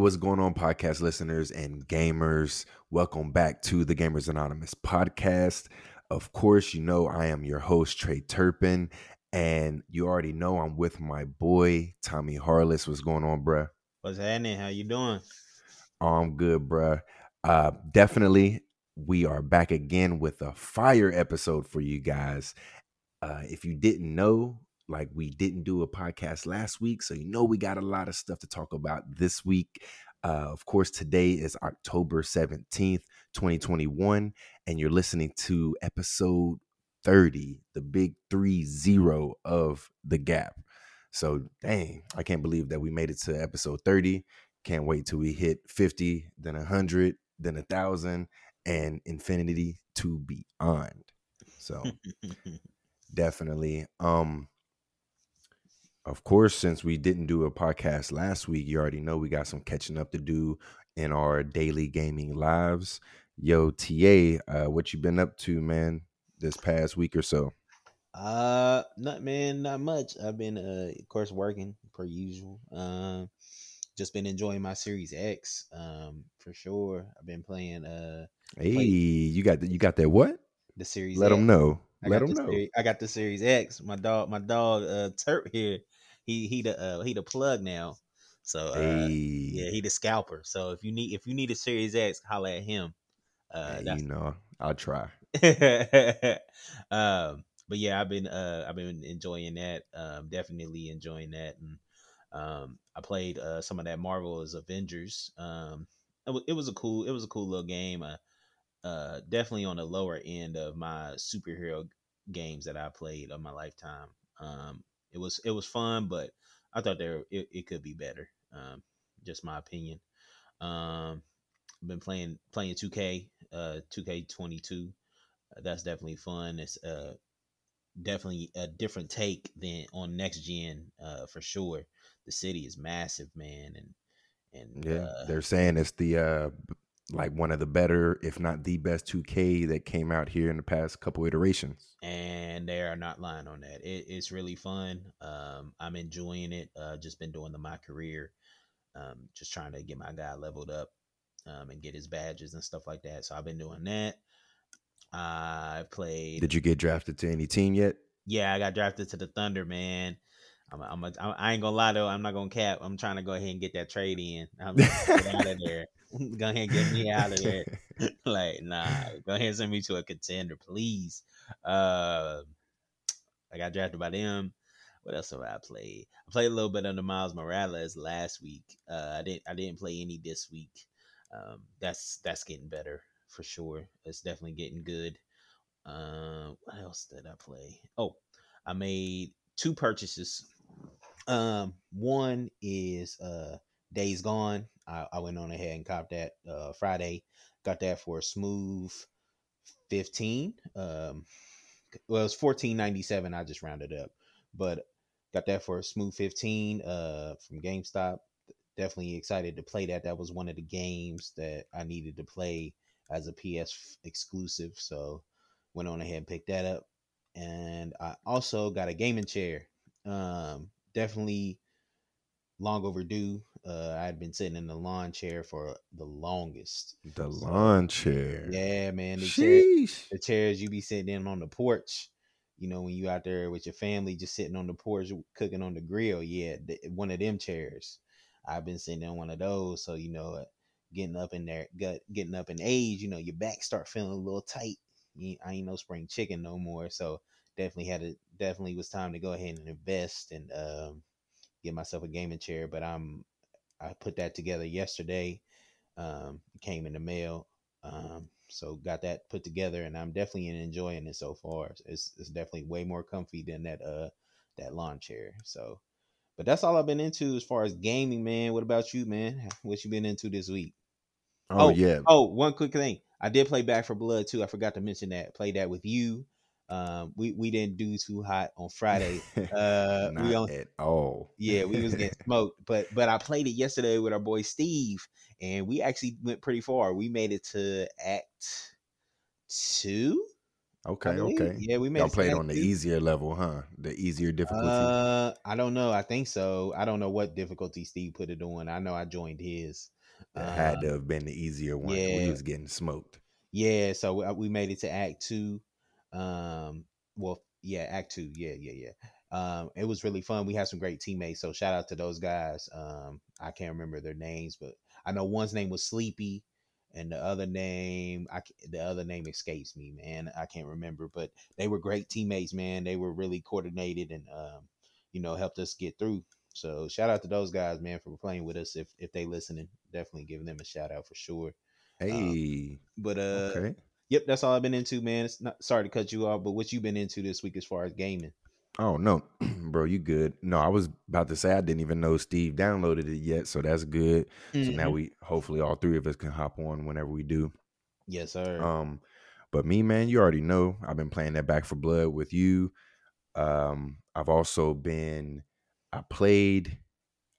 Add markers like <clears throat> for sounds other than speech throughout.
what's going on, podcast listeners and gamers? Welcome back to the Gamers Anonymous podcast. Of course, you know I am your host, Trey Turpin, and you already know I'm with my boy, Tommie Harless. What's going on, bruh? What's happening? How you doing? Oh, I'm good, bruh. Uh, definitely, we are back again with a fire episode for you guys. Uh, if you didn't know, like we didn't do a podcast last week, so you know we got a lot of stuff to talk about this week. Uh, of course, today is October 17th, 2021, and you're listening to episode 30, the big three zero of the gap. So, dang, I can't believe that we made it to episode 30. Can't wait till we hit 50, then 100, then a 1,000, and infinity to beyond. So, <laughs> definitely. Um, of course, since we didn't do a podcast last week, you already know we got some catching up to do in our daily gaming lives. Yo, TA, uh, what you been up to, man, this past week or so? Uh, not man, not much. I've been, uh, of course, working per usual. Um, just been enjoying my Series X. Um, for sure. I've been playing. Uh, hey, you got the, you got that what? The Series. Let X. them know. I Let them know. Series, I got the Series X. My dog, my dog, uh, Turp here. He he the uh, he the plug now. So uh, hey. yeah, he the scalper. So if you need if you need a Series X, holla at him. Uh, hey, you know, I'll try. <laughs> um, but yeah, I've been uh I've been enjoying that. Um, definitely enjoying that, and um, I played uh some of that Marvel's Avengers. Um, it was, it was a cool it was a cool little game. Uh, uh, definitely on the lower end of my superhero games that I played of my lifetime. Um, it was it was fun, but I thought there it, it could be better. Um, just my opinion. Um, been playing playing 2K, uh, 2K22. Uh, that's definitely fun. It's uh definitely a different take than on next gen, uh, for sure. The city is massive, man, and and yeah, uh, they're saying it's the uh like one of the better, if not the best 2K that came out here in the past couple iterations. And they are not lying on that. It, it's really fun. Um, I'm enjoying it. Uh, just been doing the my career, um, just trying to get my guy leveled up um, and get his badges and stuff like that. So I've been doing that. I've played. Did you get drafted to any team yet? Yeah, I got drafted to the Thunder, man. I'm, I'm a, I ain't gonna lie though. I'm not gonna cap. I'm trying to go ahead and get that trade in. I'm get out of <laughs> there. <laughs> go ahead and get me out of there. <laughs> like, nah, go ahead and send me to a contender, please. Uh, I got drafted by them. What else have I played? I played a little bit under Miles Morales last week. Uh, I didn't I didn't play any this week. Um, that's that's getting better for sure. It's definitely getting good. Uh, what else did I play? Oh, I made two purchases. Um, one is uh Days Gone. I, I went on ahead and copped that uh, Friday. Got that for a smooth fifteen. Um, well, it was fourteen ninety seven. I just rounded up, but got that for a smooth fifteen. Uh, from GameStop. Definitely excited to play that. That was one of the games that I needed to play as a PS exclusive. So went on ahead and picked that up. And I also got a gaming chair. Um, definitely long overdue. Uh, I had been sitting in the lawn chair for the longest. The lawn chair. Yeah, man. The, chair, the, chairs you be sitting in on the porch. You know, when you out there with your family, just sitting on the porch cooking on the grill. Yeah, the, one of them chairs. I've been sitting in one of those. So you know, getting up in there, gut, getting up in age, you know, your back start feeling a little tight. I ain't no spring chicken no more. So definitely had to definitely was time to go ahead and invest and um, get myself a gaming chair. But I'm I put that together yesterday. Um, came in the mail. Um, so got that put together and I'm definitely enjoying it so far. It's it's definitely way more comfy than that uh that lawn chair. So but that's all I've been into as far as gaming, man. What about you, man? What you been into this week? Oh, oh yeah. Oh, one quick thing. I did play Back 4 Blood too. I forgot to mention that. Played that with you. Um, we we didn't do too hot on Friday. <laughs> Uh, Not we on, at all. yeah, we was getting <laughs> smoked. But but I played it yesterday with our boy Steve, and we actually went pretty far. We made it to Act two. Okay, okay. Yeah, we made Y'all played on the two. easier level, huh? The easier difficulty. Uh, I don't know. I think so. I don't know what difficulty Steve put it on. I know I joined his. It uh, had to have been the easier one. Yeah, we was getting smoked. Yeah, so we, uh, we made it to Act Two. Um, well, yeah, Act Two. Yeah, yeah, yeah. Um, it was really fun. We had some great teammates. So shout out to those guys. Um, I can't remember their names, but I know one's name was Sleepy, and the other name, I the other name escapes me, man. I can't remember, but they were great teammates, man. They were really coordinated and um, you know, helped us get through. So shout out to those guys, man, for playing with us. If if they listening, definitely giving them a shout out for sure. Um, hey, um, but uh, okay. Yep, that's all I've been into, man. It's not sorry to cut you off, but what you been into this week as far as gaming? Oh no, <clears throat> bro, you good? No, I was about to say I didn't even know Steve downloaded it yet, so that's good. Mm-hmm. So now mm-hmm. we hopefully all three of us can hop on whenever we do. Yes, sir. Um, but me, man, you already know I've been playing that Back 4 Blood with you. Um, I've also been I played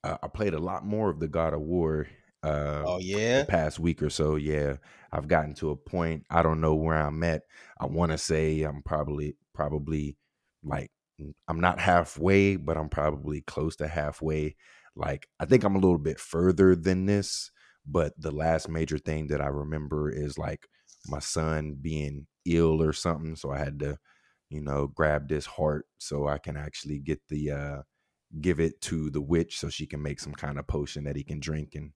uh, I played a lot more of the God of War. Uh, oh yeah, the past week or so. Yeah, I've gotten to a point. I don't know where I'm at. I want to say I'm probably probably like I'm not halfway, but I'm probably close to halfway. Like I think I'm a little bit further than this, but the last major thing that I remember is like my son being ill or something, so I had to, you know, grab this heart so I can actually get the uh give it to the witch so she can make some kind of potion that he can drink and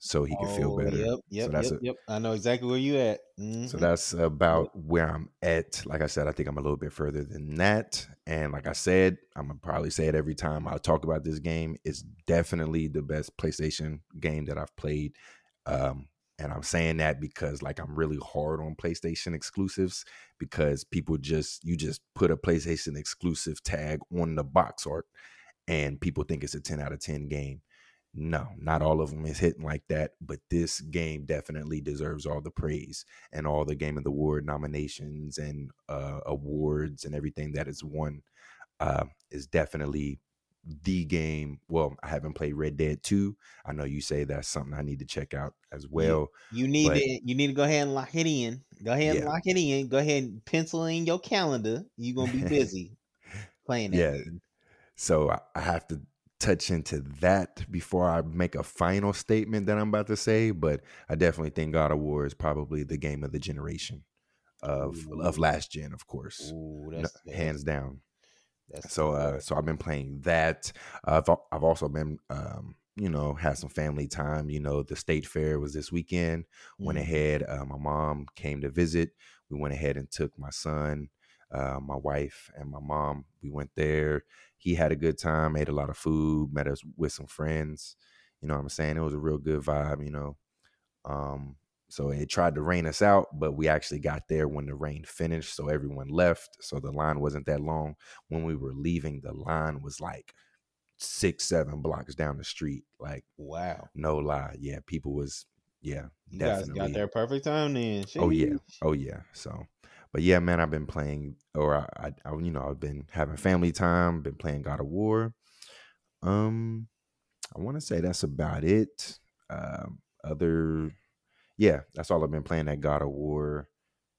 so he can oh, feel better. Yep, yep, so that's yep, a, yep. I know exactly where you at. Mm-hmm. So that's about where I'm at. Like I said, I think I'm a little bit further than that. And like I said, I'm gonna probably say it every time I talk about this game. It's definitely the best PlayStation game that I've played. Um, and I'm saying that because like I'm really hard on PlayStation exclusives because people just you just put a PlayStation exclusive tag on the box art and people think it's a 10 out of 10 game no, not all of them is hitting like that, but this game definitely deserves all the praise and all the Game of the Award nominations and uh, awards and everything that is won. Uh, is definitely the game. Well, I haven't played Red Dead 2. I know you say that's something I need to check out as well. You, you need to you need to go ahead and lock it in. Go ahead yeah. and lock it in. Go ahead and pencil in your calendar. You're gonna be <laughs> busy playing it. Yeah. Game. So I have to touch into that before I make a final statement that I'm about to say, but I definitely think God of War is probably the game of the generation of Ooh. of last gen, of course, Ooh, no, hands down. so, uh, so I've been playing that. Uh, I've I've also been, um, you know, had some family time. You know, the state fair was this weekend. Went ahead. Uh, my mom came to visit. We went ahead and took my son, uh, my wife, and my mom. We went there he had a good time, ate a lot of food, met us with some friends. You know what I'm saying? It was a real good vibe, you know. Um, so it tried to rain us out, but we actually got there when the rain finished. So everyone left. So the line wasn't that long. When we were leaving, the line was like six, seven blocks down the street. Like, wow. No lie. Yeah. People was, yeah. You definitely. guys got there perfect time then. Jeez. Oh, yeah. Oh, yeah. So but yeah, man, I've been playing, or I, I, you know, I've been having family time, been playing God of War. Um, I want to say that's about it. Um, other, yeah, that's all I've been playing that God of War,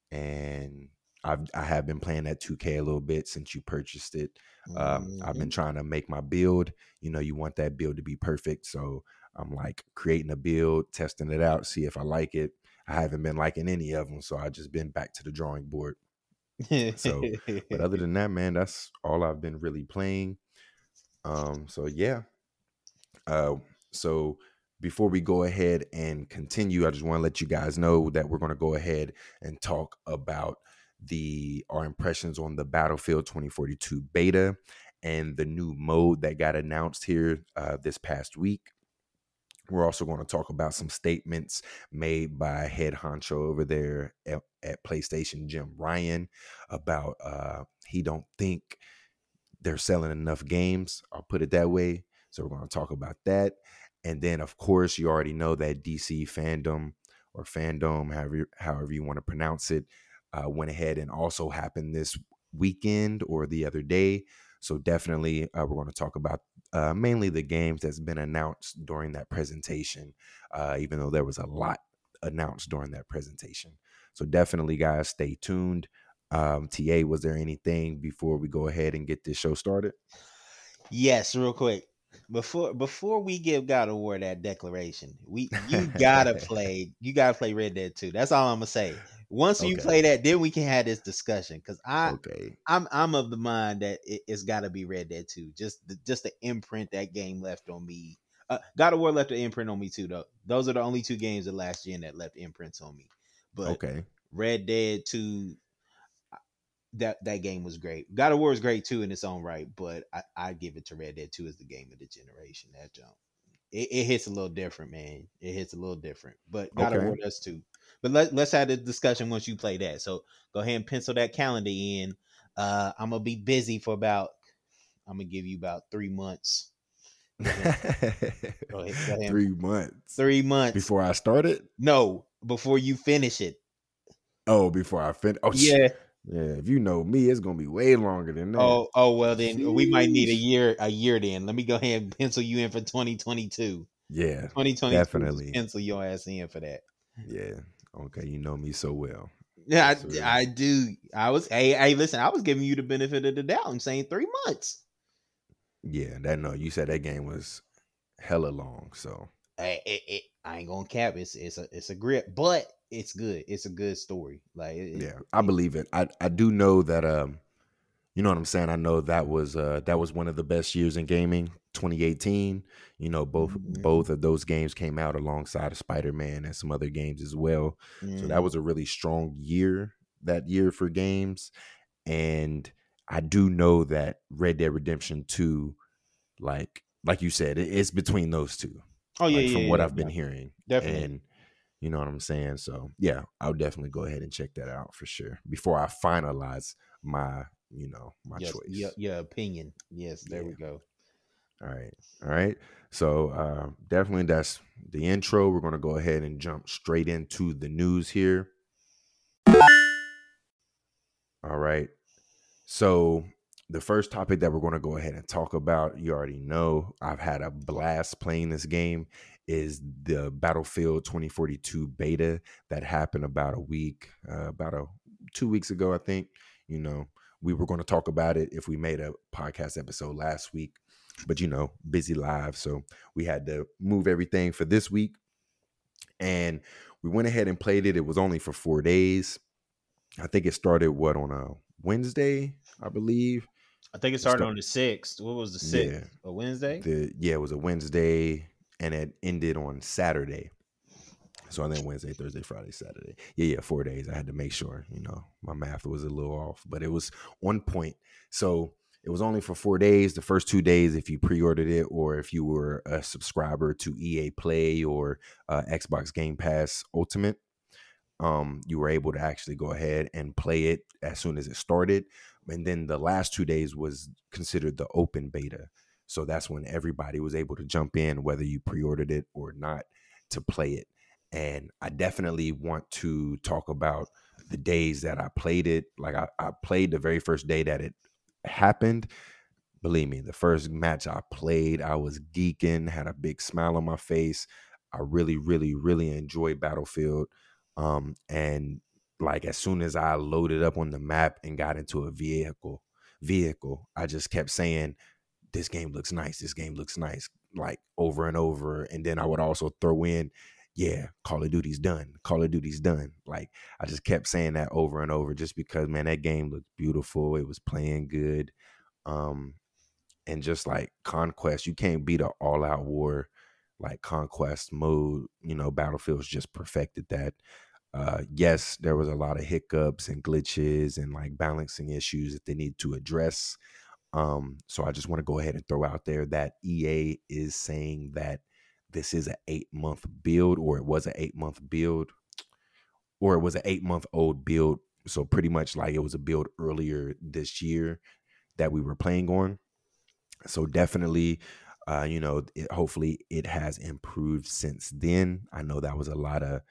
and I've I have been playing that 2K a little bit since you purchased it. Um, mm-hmm. I've been trying to make my build. You know, you want that build to be perfect, so I'm like creating a build, testing it out, see if I like it. I haven't been liking any of them, so I just been back to the drawing board. so, but other <laughs> than that, man, that's all I've been really playing. Um, so yeah. Uh, so before we go ahead and continue, I just want to let you guys know that we're going to go ahead and talk about the our impressions on the Battlefield 2042 beta and the new mode that got announced here uh, this past week. We're also going to talk about some statements made by head honcho over there at, at PlayStation, Jim Ryan, about uh, he don't think they're selling enough games. I'll put it that way. So we're going to talk about that, and then of course you already know that DC fandom or fandom, however however you want to pronounce it, uh, went ahead and also happened this weekend or the other day. So definitely, uh, we're going to talk about uh, mainly the games that's been announced during that presentation, uh, even though there was a lot announced during that presentation. So definitely, guys, stay tuned. Um, TA, was there anything before we go ahead and get this show started? Yes, real quick. Before before we give God of War that declaration, we you gotta <laughs> play you gotta play Red Dead 2. That's all I'm gonna say. Once you play that, then we can have this discussion. Cause I Okay. I'm I'm of the mind that it, it's got to be Red Dead 2. Just the, just the imprint that game left on me. Uh, God of War left an imprint on me too, though. Those are the only two games of last gen that left imprints on me. But Okay. Red Dead 2, uh, that that game was great. God of War is great too in its own right, but I, I give it to Red Dead 2 as the game of the generation. That jump. It, it hits a little different, man. It hits a little different. But God of Okay. War does too. But let, let's have the discussion once you play that. So go ahead and pencil that calendar in. Uh, I'm gonna be busy for about. I'm gonna give you about three months. <laughs> Go ahead, go ahead. Three months Three months. before I start it. no, before you finish it. Oh, before I finish. Oh, Yeah. yeah. If you know me, it's gonna be way longer than that. Oh, oh well then we might need a year. A year then. Let me go ahead and pencil you in for 2022. yeah, 2022. Definitely. pencil your ass in for that. yeah. Okay, you know me so well. Yeah. I, I do. I was. Hey, hey, listen. I was giving you the benefit of the doubt and saying three months. Yeah, that no. You said that game was hella long, so Hey, it, it, I ain't gonna cap. It's it's a it's a grip, but it's good. It's a good story. Like it, yeah, I believe it. I I do know that um, you know what I'm saying. I know that was uh that was one of the best years in gaming. 2018. You know, both Mhm. both of those games came out alongside of Spider Man and some other games as well. So Mm. that was a really strong year that year for games. And I do know that Red Dead Redemption 2, like like you said, it's between those two. Oh yeah, like, yeah, from yeah, what yeah, I've been hearing. Definitely. And you know what I'm saying? So yeah, I'll definitely go ahead and check that out for sure before I finalize my, you know, my your, choice. your, your opinion. Yes, there we go. All right. All right. So uh, definitely that's the intro. We're going to go ahead and jump straight into the news here. All right. So the first topic that we're going to go ahead and talk about, you already know, I've had a blast playing this game is the Battlefield 2042 beta that happened about a week, uh, about a 2 weeks ago, I think. You know, we were going to talk about it if we made a podcast episode last week but you know, busy live. So we had to move everything for this week. And we went ahead and played it. It was only for four days. I think it started what on a Wednesday, I believe. I think it started start- on the sixth. What was the Yeah. sixth? A Wednesday? The yeah, it was a Wednesday and it ended on Saturday. So I think Wednesday, Thursday, Friday, Saturday. Yeah, yeah, four days. I had to make sure, you know, my math was a little off, but it was on point. So it was only for four days. The first two days, if you pre-ordered it, or if you were a subscriber to EA Play or uh, Xbox Game Pass Ultimate, um, you were able to actually go ahead and play it as soon as it started. And then the last two days was considered the open beta. So that's when everybody was able to jump in, whether you pre-ordered it or not, to play it. And I definitely want to talk about the days that I played it. Like I, I played the very first day that it happened. Believe me, the first match I played, I was geeking, had a big smile on my face. I really, really, really enjoyed Battlefield. Um, and like as soon as I loaded up on the map and got into a vehicle, vehicle, I just kept saying, This game looks nice, this game looks nice, like over and over. And then I would also throw in, Yeah, Call of Duty's done. Call of Duty's done. Like I just kept saying that over and over just because man, that game looked beautiful. It was playing good. Um, and just like conquest, you can't beat an all-out war like conquest mode. You know, Battlefield's just perfected that. Uh, yes, there was a lot of hiccups and glitches and like balancing issues that they need to address. Um, so I just want to go ahead and throw out there that EA is saying that this is an eight month build, or it was an eight month build, or it was an eight month old build. So pretty much like it was a build earlier this year that we were playing on. So definitely, uh, you know, it, hopefully it has improved since then. I know that was a lot of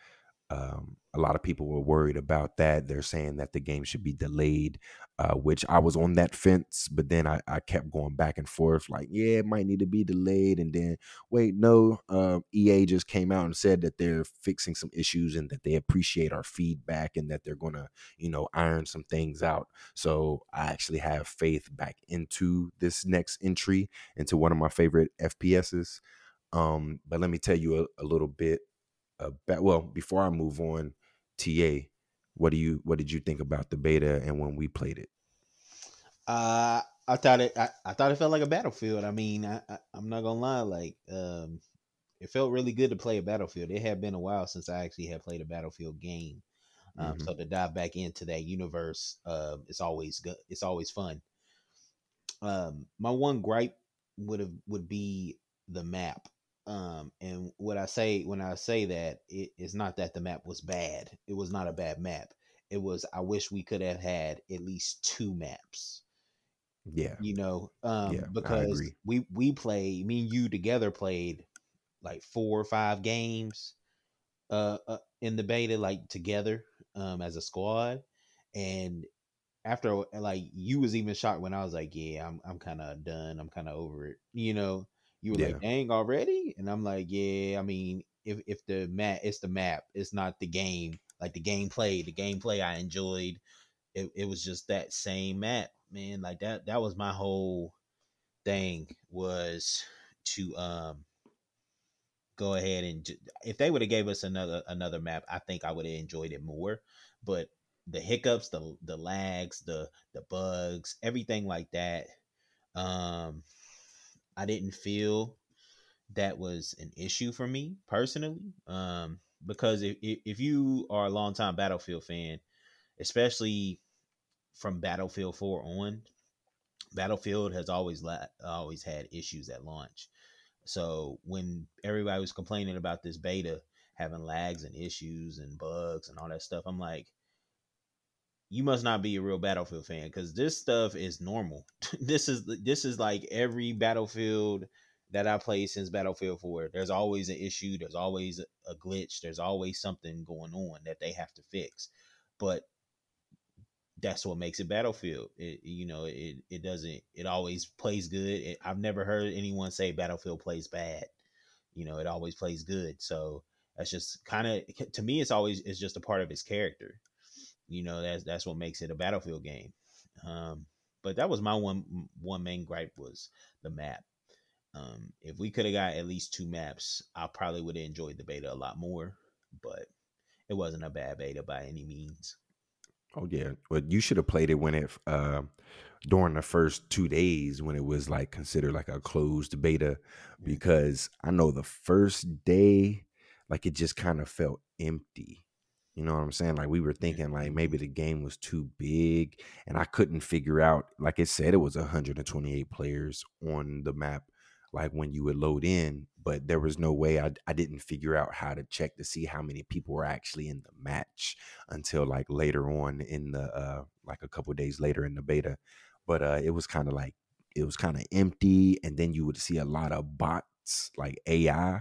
Um, a lot of people were worried about that. They're saying that the game should be delayed, uh, which I was on that fence, but then I, I, kept going back and forth, like, yeah, it might need to be delayed. And then, wait, no, uh, EA just came out and said that they're fixing some issues and that they appreciate our feedback and that they're going to, you know, iron some things out. So I actually have faith back into this next entry into one of my favorite FPSs. Um, but let me tell you a, a little bit about, well, before I move on, TA, what do you what did you think about the beta and when we played it? Uh I thought it I, I thought it felt like a battlefield. I mean, I, I am not gonna lie, like um it felt really good to play a battlefield. It had been a while since I actually had played a battlefield game. Um, mm-hmm. so to dive back into that universe, uh, it's always good. It's always fun. Um, my one gripe would have would be the map. Um, and what I say when I say that it is not that the map was bad. It was not a bad map. It was I wish we could have had at least two maps. Yeah. You know, um, yeah, because we we played me and you together played like four or five games uh, uh in the beta like together um as a squad and after like you was even shocked when I was like, yeah, I'm I'm kind of done. I'm kind of over it. You know, you were yeah. like, dang, already? And I'm like, yeah, I mean, if if the map it's the map, it's not the game. Like the gameplay, the gameplay I enjoyed. It, it was just that same map, man. Like that that was my whole thing was to um go ahead and if they would have gave us another another map, I think I would have enjoyed it more. But the hiccups, the the lags, the the bugs, everything like that. Um, I didn't feel that was an issue for me personally. Um, because if if you are a long time Battlefield fan, especially from Battlefield 4 on, Battlefield has always la- always had issues at launch. So when everybody was complaining about this beta having lags and issues and bugs and all that stuff, I'm like, you must not be a real Battlefield fan because this stuff is normal. <laughs> this is this is like every Battlefield that I played since Battlefield 4. There's always an issue, there's always a glitch, there's always something going on that they have to fix. But that's what makes it Battlefield. It you know, it it doesn't it always plays good. It, I've never heard anyone say Battlefield plays bad. You know, it always plays good. So that's just kind of to me it's always it's just a part of its character you know that's that's what makes it a battlefield game. Um, but that was my one one main gripe was the map. Um, if we could have got at least two maps i probably would have enjoyed the beta a lot more but it wasn't a bad beta by any means. Oh yeah. But you should have played it when it uh, during the first two days when it was like considered like a closed beta because i know the first day like it just kind of felt empty you know what I'm saying? Like we were thinking like maybe the game was too big and I couldn't figure out like it said it was 128 players on the map like when you would load in, but there was no way I I didn't figure out how to check to see how many people were actually in the match until like later on in the uh like a couple days later in the beta. But uh it was kind of like it was kind of empty and then you would see a lot of bots like AI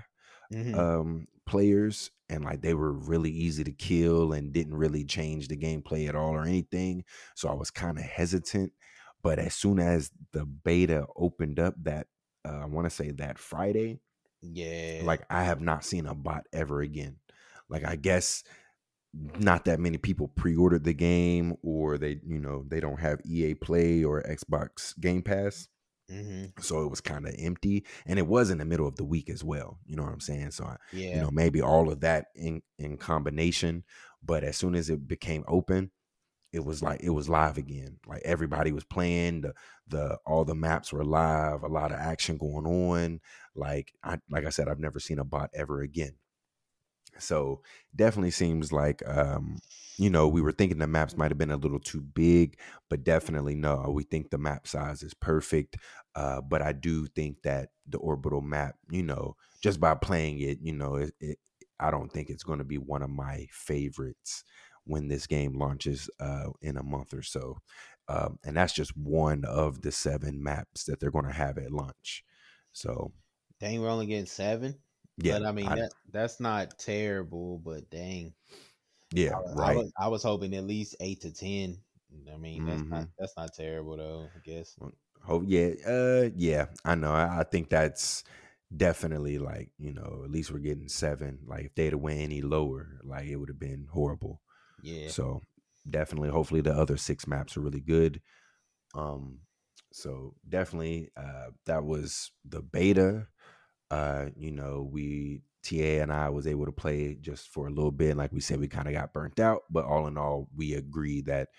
mm-hmm. um players and like they were really easy to kill and didn't really change the gameplay at all or anything. So I was kind of hesitant. But as soon as the beta opened up that uh, I want to say that Friday, yeah, like I have not seen a bot ever again. Like I guess not that many people pre-ordered the game or they you know they don't have EA Play or Xbox Game Pass. Mm-hmm. So it was kind of empty, and it was in the middle of the week as well. You know what I'm saying? So yeah. you know maybe all of that in in combination. But as soon as it became open, it was like it was live again. Like everybody was playing. The the all the maps were live. A lot of action going on. Like I like I said, I've never seen a bot ever again. So definitely seems like um, you know, we were thinking the maps might have been a little too big, but definitely no. We think the map size is perfect. Uh, but I do think that the orbital map, you know, just by playing it, you know, it, it, I don't think it's going to be one of my favorites when this game launches uh, in a month or so. Um, and that's just one of the seven maps that they're going to have at launch. So, dang, we're only getting seven. Yeah, but I mean I, that that's not terrible, but dang. Yeah, I, right. I was, I was hoping at least eight to ten. I mean, that's Mhm. not that's not terrible though. I guess. Oh yeah, uh, yeah. I know. I, I think that's definitely like you know at least we're getting seven. Like if they'd have went any lower, like it would have been horrible. Yeah. So definitely, hopefully the other six maps are really good. Um, so definitely, uh, that was the beta. Uh, you know, we TA and I was able to play just for a little bit. Like we said, we kind of got burnt out, but all in all, we agree that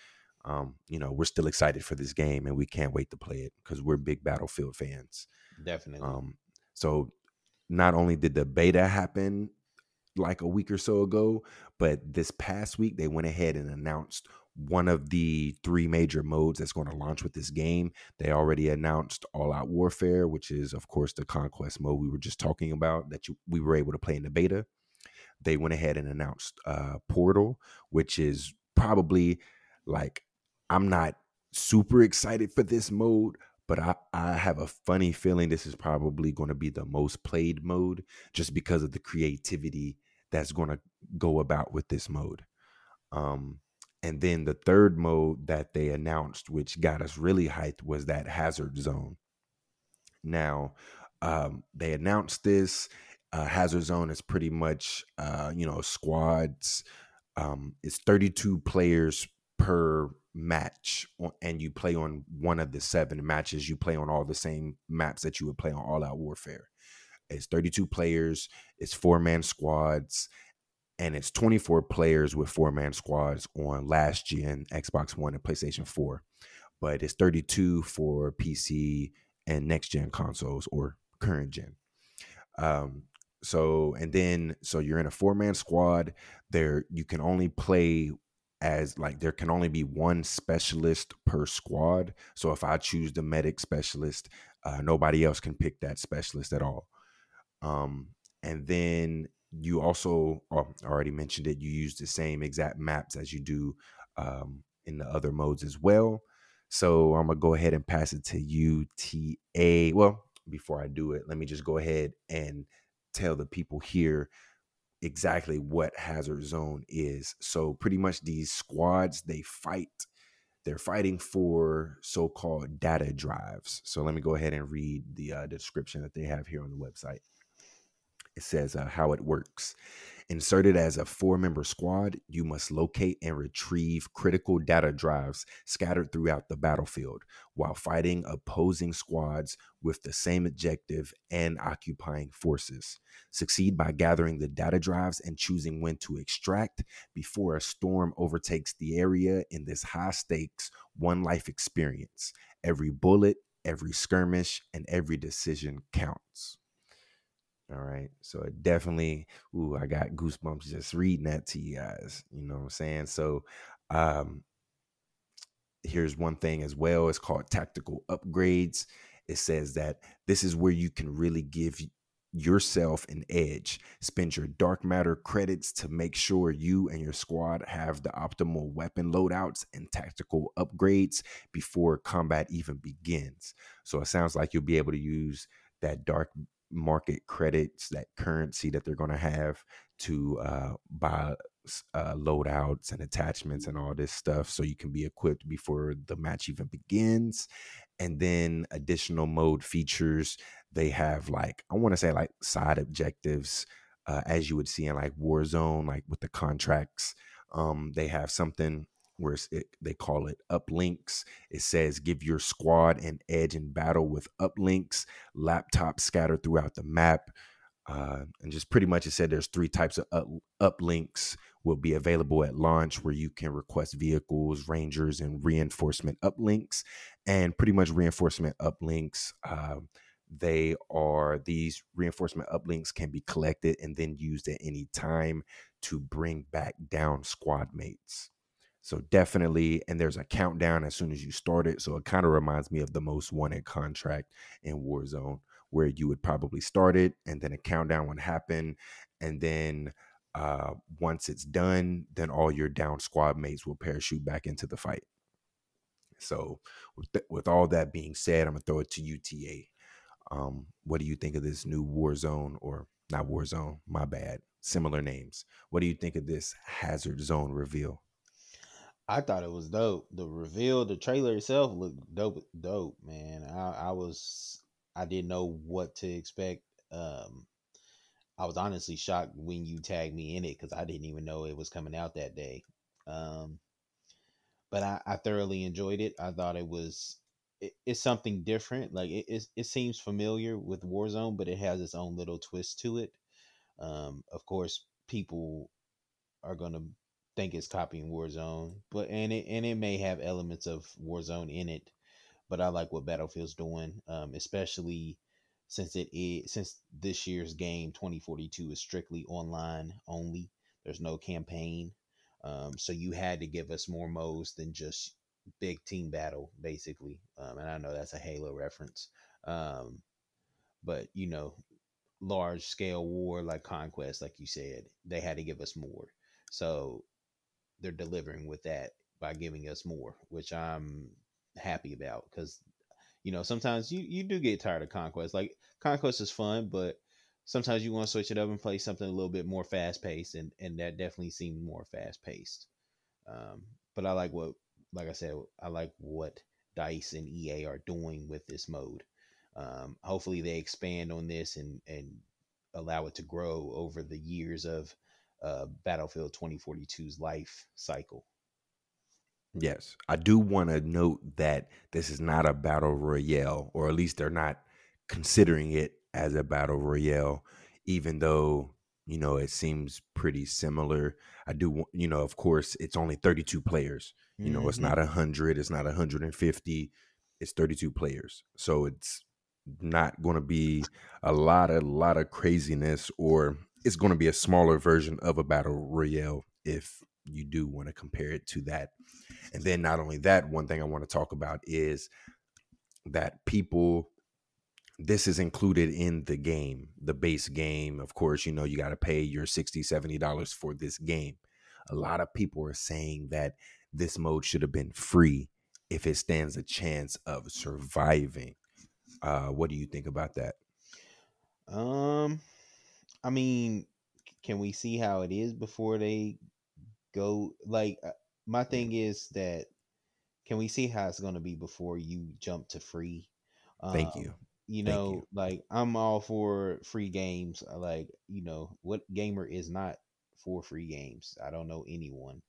um, you know, we're still excited for this game and we can't wait to play it because we're big Battlefield fans. Definitely. Um, so not only did the beta happen like a week or so ago, but this past week they went ahead and announced one of the three major modes that's going to launch with this game. They already announced All Out Warfare, which is of course the conquest mode we were just talking about that you, we were able to play in the beta. They went ahead and announced uh, Portal, which is probably like I'm not super excited for this mode, but I, I have a funny feeling this is probably going to be the most played mode just because of the creativity that's going to go about with this mode. Um, and then the third mode that they announced, which got us really hyped, was that Hazard Zone. Now, um, they announced this. Uh, Hazard Zone is pretty much, uh, you know, squads. Um, it's 32 players per match and you play on one of the seven matches you play on all the same maps that you would play on all out warfare it's 32 players it's four man squads and it's 24 players with four man squads on last gen xbox one and playstation 4 but it's 32 for pc and next gen consoles or current gen um so and then so you're in a four man squad there you can only play as like there can only be one specialist per squad. So if I choose the medic specialist, uh, nobody else can pick that specialist at all. Um, and then you also oh, already mentioned it. You use the same exact maps as you do um, in the other modes as well. So I'm gonna go ahead and pass it to you TA. Well, before I do it, let me just go ahead and tell the people here exactly what hazard zone is. So pretty much these squads they fight they're fighting for so-called data drives. So let me go ahead and read the uh, description that they have here on the website. It says uh, how it works. Inserted as a four member squad, you must locate and retrieve critical data drives scattered throughout the battlefield while fighting opposing squads with the same objective and occupying forces. Succeed by gathering the data drives and choosing when to extract before a storm overtakes the area in this high stakes, one life experience. Every bullet, every skirmish, and every decision counts. All right. So it definitely, ooh, I got goosebumps just reading that to you guys. You know what I'm saying? So um here's one thing as well. It's called tactical upgrades. It says that this is where you can really give yourself an edge. Spend your dark market credits to make sure you and your squad have the optimal weapon loadouts and tactical upgrades before combat even begins. So it sounds like you'll be able to use that dark market credits, that currency that they're going to have to uh, buy uh, loadouts and attachments and all this stuff so you can be equipped before the match even begins. And then additional mode features. They have like, I want to say like side objectives, uh, as you would see in like Warzone, like with the contracts. Um, they have something where it, they call it uplinks. It says give your squad an edge in battle with uplinks, laptops scattered throughout the map. Uh, and just pretty much it said there's three types of up, uplinks will be available at launch where you can request vehicles, rangers, and reinforcement uplinks. And pretty much reinforcement uplinks, uh, they are these reinforcement uplinks can be collected and then used at any time to bring back down squad mates. So definitely, and there's a countdown as soon as you start it. So it kind of reminds me of the most wanted contract in Warzone, where you would probably start it and then a countdown would happen. And then uh, once it's done, then all your down squad mates will parachute back into the fight. So with, th- with all that being said, I'm gonna throw it to you TA. Um, what do you think of this new Warzone or not Warzone? My bad, similar names. What do you think of this Hazard Zone reveal? I thought it was dope. The reveal, the trailer itself looked dope, dope, man. I, I was, I didn't know what to expect. Um, I was honestly shocked when you tagged me in it because I didn't even know it was coming out that day. Um, but I, I thoroughly enjoyed it. I thought it was, it, it's something different. Like it, it, it seems familiar with Warzone, but it has its own little twist to it. Um, of course, people are gonna think it's copying Warzone, but and it and it may have elements of Warzone in it. But I like what Battlefield's doing, um, especially since it is since this year's game 2042 is strictly online only. There's no campaign, um, so you had to give us more modes than just big team battle, basically. Um, and I know that's a Halo reference, um, but you know, large scale war like conquest, like you said, they had to give us more. So they're delivering with that by giving us more, which I'm happy about because you know sometimes you you do get tired of conquest. Like conquest is fun, but sometimes you want to switch it up and play something a little bit more fast paced, and and that definitely seemed more fast paced. Um, but I like what, like I said, I like what Dice and EA are doing with this mode. Um, hopefully, they expand on this and and allow it to grow over the years of uh, Battlefield 2042's life cycle. Yes, I do want to note that this is not a battle royale, or at least they're not considering it as a battle royale, even though you know it seems pretty similar. I do, you know, of course, it's only 32 players. You know, mm-hmm. it's not 100, it's not 150, it's 32 players. So it's not going to be a lot a lot of craziness or it's going to be a smaller version of a battle royale if you do want to compare it to that. And then not only that, one thing I want to talk about is that people this is included in the game, the base game. Of course, you know, you got to pay your 60 $70 for this game. A lot of people are saying that this mode should have been free if it stands a chance of surviving. Uh, what do you think about that? Um, I mean, can we see how it is before they go? Like, uh, my thing is that can we see how it's going to be before you jump to free? Thank um, you. You know, you. like I'm all for free games. Like, you know, what gamer is not for free games? I don't know anyone,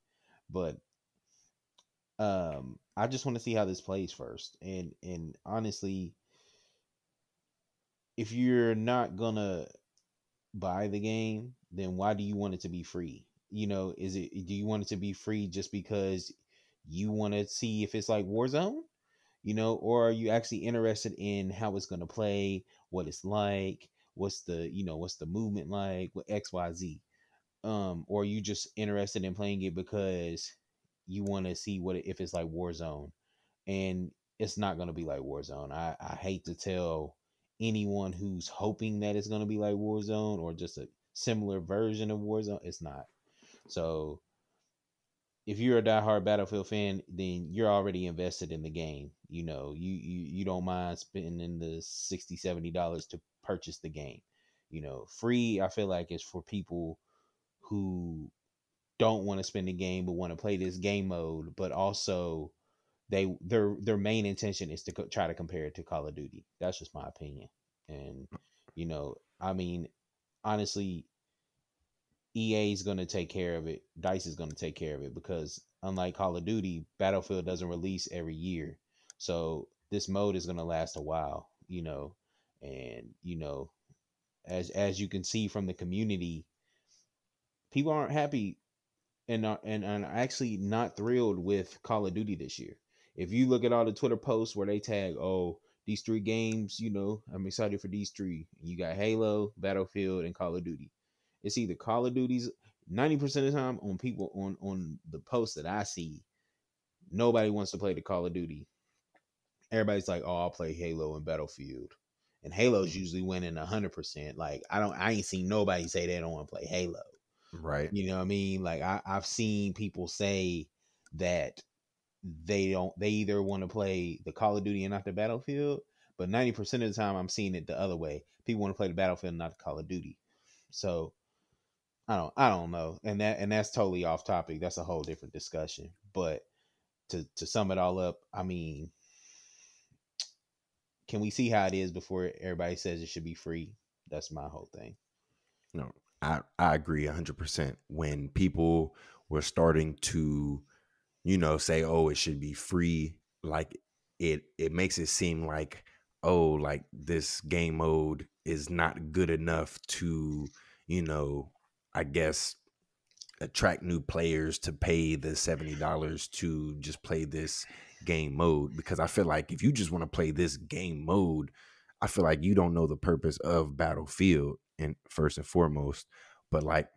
but um, I just want to see how this plays first. And and honestly, if you're not gonna buy the game, then why do you want it to be free? You know, is it do you want it to be free just because you want to see if it's like Warzone? You know, or are you actually interested in how it's going to play, what it's like, what's the, you know, what's the movement like, what XYZ? Um, or are you just interested in playing it because you want to see what if it's like Warzone? And it's not going to be like Warzone. I, I hate to tell anyone who's hoping that it's going to be like Warzone or just a similar version of Warzone. It's not. So if you're a diehard Battlefield fan, then you're already invested in the game. You know, you you, you don't mind spending the 60 70 dollars to purchase the game. You know, free I feel like is for people who don't want to spend the game but want to play this game mode, but also they their their main intention is to co- try to compare it to Call of Duty. That's just my opinion. And you know, I mean, honestly, EA is going to take care of it. Dice is going to take care of it because unlike Call of Duty, Battlefield doesn't release every year. So this mode is going to last a while, you know, and you know, as as you can see from the community, people aren't happy and are, and are actually not thrilled with Call of Duty this year if you look at all the Twitter posts where they tag, oh, these three games, you know, I'm excited for these three. You got Halo, Battlefield, and Call of Duty. It's either Call of Duty's 90% of the time on people on on the posts that I see, nobody wants to play the Call of Duty. Everybody's like, oh, I'll play Halo and Battlefield. And Halo's mm-hmm. usually winning hundred percent. Like I don't I ain't seen nobody say they don't want to play Halo. Right. You know what I mean? Like I, I've seen people say that they don't they either want to play the Call of Duty and not the Battlefield, but 90% of the time I'm seeing it the other way. People want to play the Battlefield not the Call of Duty. So I don't I don't know. And that and that's totally off topic. That's a whole different discussion. But to to sum it all up, I mean can we see how it is before everybody says it should be free? That's my whole thing. No, I I agree 100%. When people were starting to you know say oh it should be free like it it makes it seem like oh like this game mode is not good enough to you know i guess attract new players to pay the $70 to just play this game mode. Because i feel like if you just want to play this game mode i feel like you don't know the purpose of battlefield and first and foremost. But like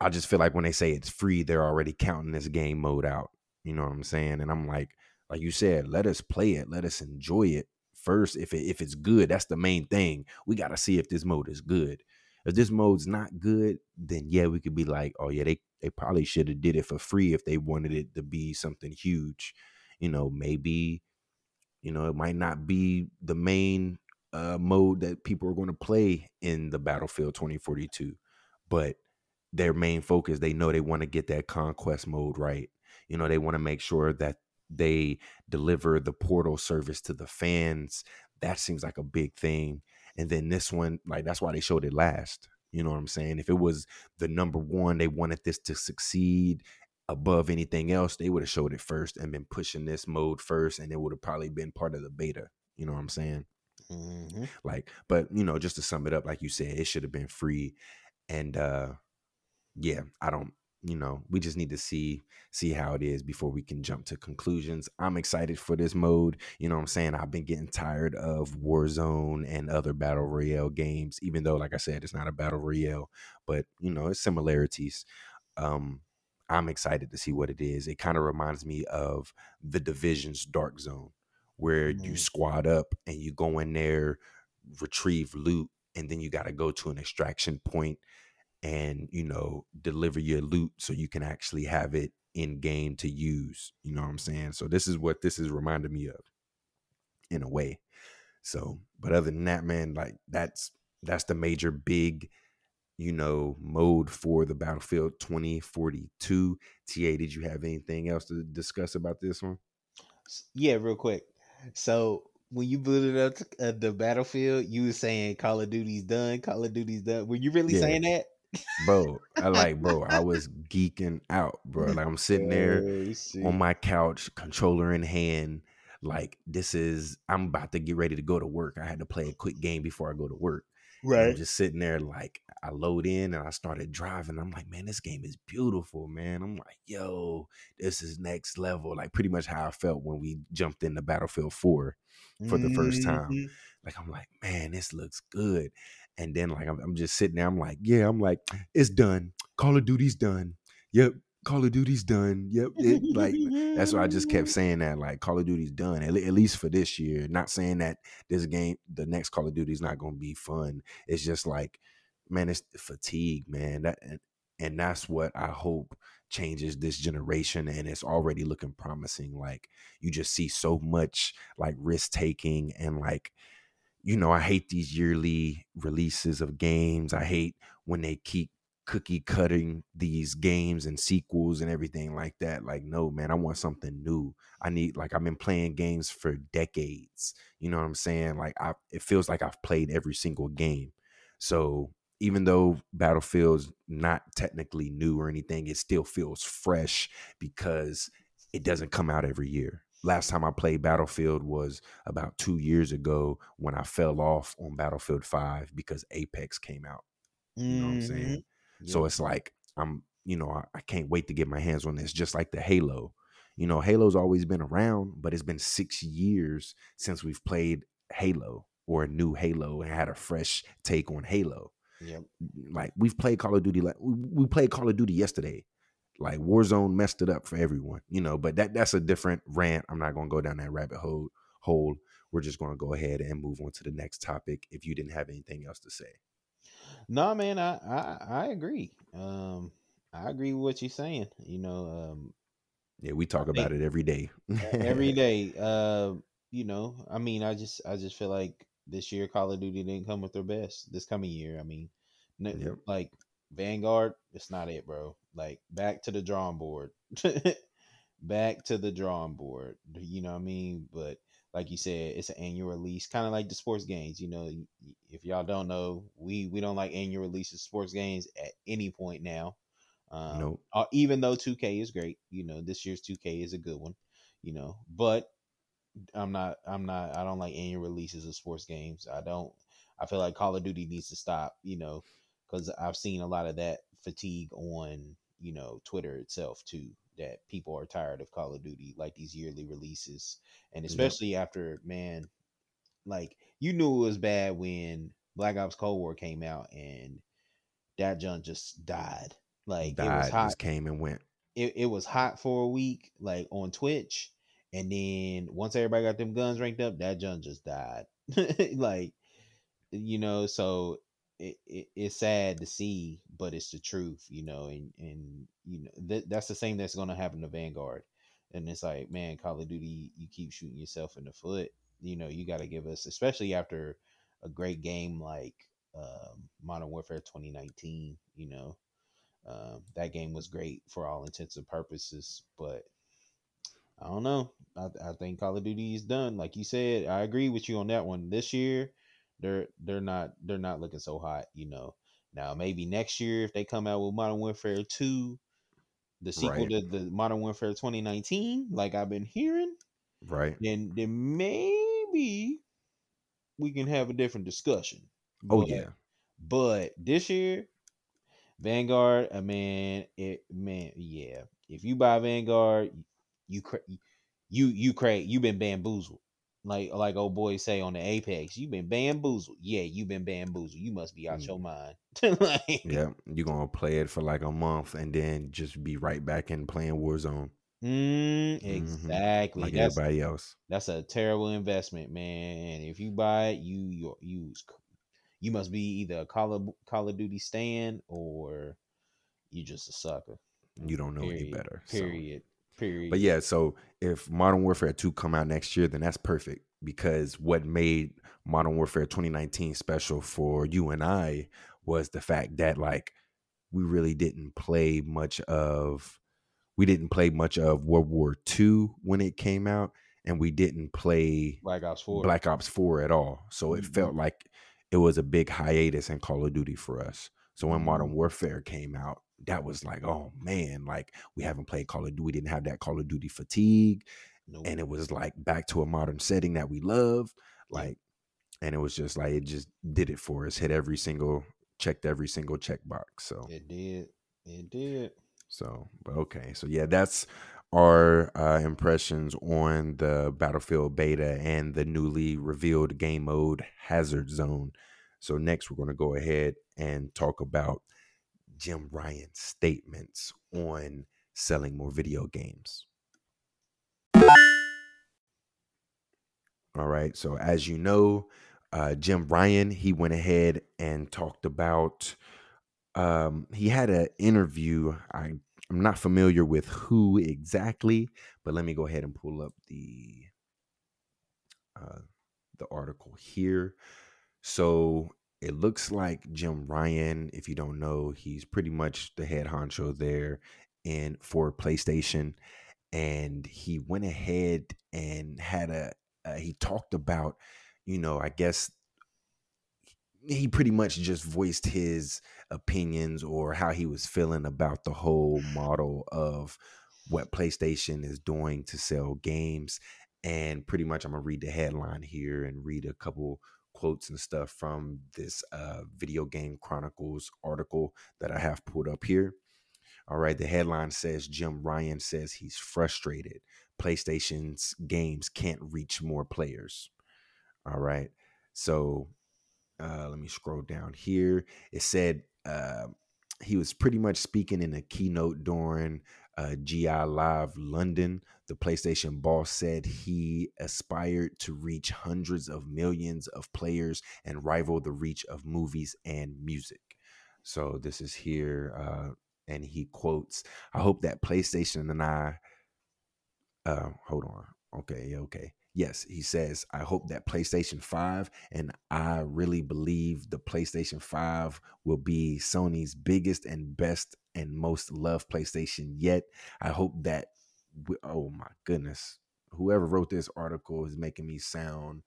i just feel like when they say it's free they're already counting this game mode out you know what i'm saying? And i'm like like you said let us play it let us enjoy it first if it, if it's good that's the main thing. We got to see if this mode is good. If this mode's not good then yeah we could be like oh yeah they they probably should have did it for free if they wanted it to be something huge. You know maybe you know it might not be the main uh, mode that people are going to play in the battlefield 2042 but their main focus they know they want to get that conquest mode right you know they want to make sure that they deliver the portal service to the fans. That seems like a big thing. And then this one, like that's why they showed it last. You know what I'm saying? If it was the number one, they wanted this to succeed above anything else, they would have showed it first and been pushing this mode first, and it would have probably been part of the beta. You know what I'm saying? Mm-hmm. Like, but you know, just to sum it up, like you said, it should have been free. And uh yeah, I don't you know we just need to see see how it is before we can jump to conclusions. I'm excited for this mode you know what i'm saying? I've been getting tired of warzone and other battle royale games even though like i said it's not a battle royale but you know it's similarities. Um i'm excited to see what it is. It kind of reminds me of the division's dark zone where mm-hmm. you squad up and you go in there retrieve loot and then you got to go to an extraction point and you know deliver your loot so you can actually have it in game to use you know what i'm saying so this is what this is reminding me of in a way so but other than that man like that's that's the major big you know mode for the battlefield 2042 ta did you have anything else to discuss about this one yeah real quick so when you booted up uh, the battlefield, you were saying Call of Duty's done. Call of Duty's done. Were you really yeah. saying that? Bro. I <laughs> like, bro. I was geeking out, bro. Like I'm sitting there oh, on my couch, controller in hand. Like this is, I'm about to get ready to go to work. I had to play a quick game before I go to work. Right. I'm just sitting there, like I load in and I started driving. I'm like, man, this game is beautiful, man. I'm like, yo, this is next level. Like pretty much how I felt when we jumped into Battlefield 4 for the first time. Mm-hmm. Like I'm like, man, this looks good. And then like I'm, I'm just sitting there. I'm like, yeah, I'm like, it's done. Call of Duty's done. Yep, Call of Duty's done. Yep. It, like that's why I just kept <laughs> saying that. Like Call of Duty's done. At, at, least for this year. Not saying that this game, the next Call of Duty is not gonna be fun. It's just like, man, it's fatigue, man. That and, and that's what I hope changes this generation and it's already looking promising. Like you just see so much like risk taking and like you know, I hate these yearly releases of games. I hate when they keep cookie cutting these games and sequels and everything like that. Like, no, man, I want something new. I need like I've been playing games for decades. You know what I'm saying? Like I it feels like I've played every single game. So even though Battlefield's not technically new or anything, it still feels fresh because it doesn't come out every year last time I played Battlefield was about two years ago when I fell off on Battlefield 5 because Apex came out. You know what I'm saying? Mm-hmm. So it's like I'm, you know, I, I, can't wait to get my hands on this, just like the Halo. You know, Halo's always been around, but it's been six years since we've played Halo or a new Halo and had a fresh take on Halo. Yep. Like we've played Call of Duty like we played Call of Duty yesterday like Warzone messed it up for everyone, you know. But that that's a different rant. I'm not gonna go down that rabbit hole. Hole. We're just gonna go ahead and move on to the next topic. If you didn't have anything else to say. No, man, I I, I agree. Um, I agree with what you're saying. You know, um, yeah, we talk about it every day. <laughs> every day. Uh, you know, I mean, I just I just feel like this year Call of Duty didn't come with their best. This coming year, I mean, yep. like Vanguard, it's not it, bro. Like back to the drawing board. <laughs> back to the drawing board. You know what I mean? But like you said, it's an annual release, kind of like the sports games. You know, if y'all don't know, we we don't like annual releases sports games at any point now. Um, nope. Uh, even though 2K is great, you know, this year's 2K is a good one, you know, but I'm not, I'm not, I don't like annual releases of sports games. I don't, I feel like Call of Duty needs to stop, you know, because I've seen a lot of that fatigue on, you know, Twitter itself too that people are tired of Call of Duty, like these yearly releases, and especially yep. after man, like you knew it was bad when Black Ops Cold War came out and that junk just died. Like died, it was hot, just came and went. It, it was hot for a week, like on Twitch, and then once everybody got them guns ranked up, that junk just died. <laughs> like you know, so it, it, it's sad to see, but it's the truth, you know, and and you know th- that's the same that's going to happen to Vanguard, and it's like, man, Call of Duty, you keep shooting yourself in the foot. You know, you got to give us, especially after a great game like um, Modern Warfare 2019. You know, um, that game was great for all intents and purposes, but I don't know. I, I think Call of Duty is done. Like you said, I agree with you on that one. This year, they're they're not they're not looking so hot, you know. Now maybe next year if they come out with Modern Warfare 2, the sequel right. to the Modern Warfare 2019, like I've been hearing, right? Then then maybe we can have a different discussion. Oh but, yeah. But this year, Vanguard, uh, I mean, it man, yeah. If you buy Vanguard, you cra- you you cra you've been bamboozled like like old boys say on the apex you've been bamboozled. Yeah you've been bamboozled. You must be out mm. your mind. <laughs> Like, yeah you're gonna play it for like a month and then just be right back in playing warzone. Mm, exactly. Mm-hmm. like that's, everybody else. that's a terrible investment man if you buy it you you you, you must be either a call of call of duty stand or you're just a sucker. You don't know period, any better period. so. Period. But yeah, so if Modern Warfare 2 come out next year, then that's perfect because what made Modern Warfare 2019 special for you and I was the fact that like we really didn't play much of we didn't play much of World War II when it came out and we didn't play Black Ops 4 Black Ops 4 at all. So it mm-hmm. felt like it was a big hiatus in Call of Duty for us. So when Modern mm-hmm. Warfare came out, that was like, oh man, like we haven't played Call of Duty, we didn't have that Call of Duty fatigue. Nope. And it was like back to a modern setting that we love. Like, and it was just like it just did it for us, hit every single checked every single checkbox. So it did. It did. So, but okay. So yeah, that's our uh, impressions on the Battlefield beta and the newly revealed game mode Hazard Zone. So next we're going to go ahead and talk about Jim Ryan's statements on selling more video games. All right. So as you know, uh, Jim Ryan he went ahead and talked about. Um, he had an interview. I I'm not familiar with who exactly, but let me go ahead and pull up the uh, the article here. So it looks like Jim Ryan, if you don't know, he's pretty much the head honcho there in for PlayStation. And he went ahead and had a, uh, he talked about, you know, I guess he pretty much just voiced his opinions or how he was feeling about the whole model of what PlayStation is doing to sell games. And pretty much, I'm gonna read the headline here and read a couple quotes and stuff from this uh, Video Game Chronicles article that I have pulled up here. All right, the headline says Jim Ryan says he's frustrated. PlayStation's games can't reach more players. All right, so uh, let me scroll down here. It said uh, he was pretty much speaking in a keynote during uh, GI Live London, the PlayStation boss said he aspired to reach hundreds of millions of players and rival the reach of movies and music. So this is here, uh, and he quotes, "I hope that PlayStation and I." Uh, hold on. Okay, okay. Yes, he says, I hope that PlayStation 5, and I really believe the PlayStation 5 will be Sony's biggest and best and most loved PlayStation yet. I hope that, we, oh my goodness, whoever wrote this article is making me sound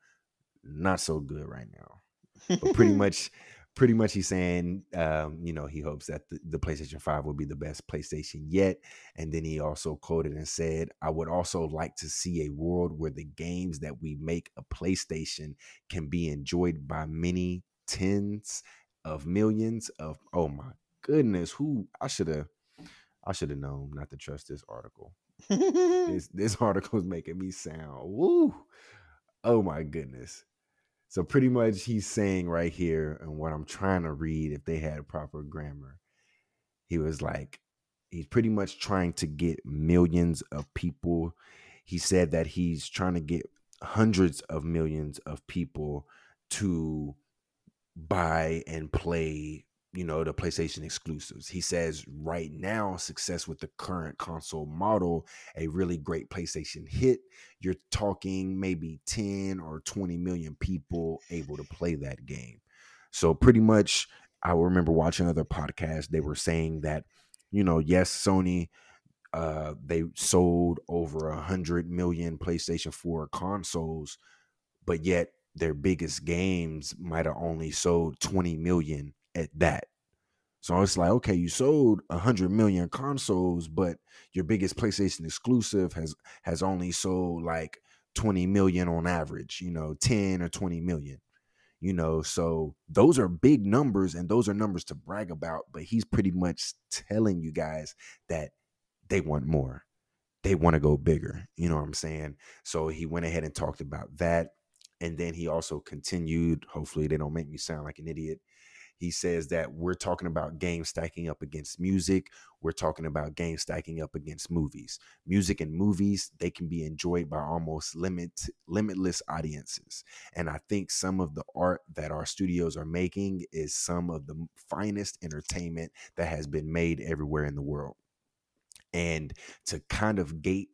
not so good right now. But pretty <laughs> much pretty much he's saying, um, you know, he hopes that the, the, PlayStation 5 will be the best PlayStation yet. And then he also quoted and said, I would also like to see a world where the games that we make a PlayStation can be enjoyed by many tens of millions of, oh my goodness, who I should have. I should have known not to trust this article. <laughs> this this <laughs> article is making me sound woo. Oh my goodness. So pretty much he's saying right here, and what I'm trying to read, if they had proper grammar, he was like, he's pretty much trying to get millions of people. He said that he's trying to get hundreds of millions of people to buy and play you know the PlayStation exclusives. He says right now success with the current console model, a really great PlayStation hit, you're talking maybe 10 or 20 million people able to play that game. So pretty much I remember watching other podcasts they were saying that you know, yes, Sony uh they sold over a hundred million PlayStation 4 consoles, but yet their biggest games might have only sold 20 million at that. So it's like, okay, you sold a hundred million consoles, but your biggest PlayStation exclusive has has only sold like 20 million on average, you know, 10 or 20 million. You know, so those are big numbers and those are numbers to brag about, but he's pretty much telling you guys that they want more. They want to go bigger. You know what I'm saying? So he went ahead and talked about that. And then he also continued, hopefully they don't make me sound like an idiot he says that we're talking about games stacking up against music. We're talking about games stacking up against movies. Music and movies, they can be enjoyed by almost limit limitless audiences. And I think some of the art that our studios are making is some of the finest entertainment that has been made everywhere in the world. And to kind of gate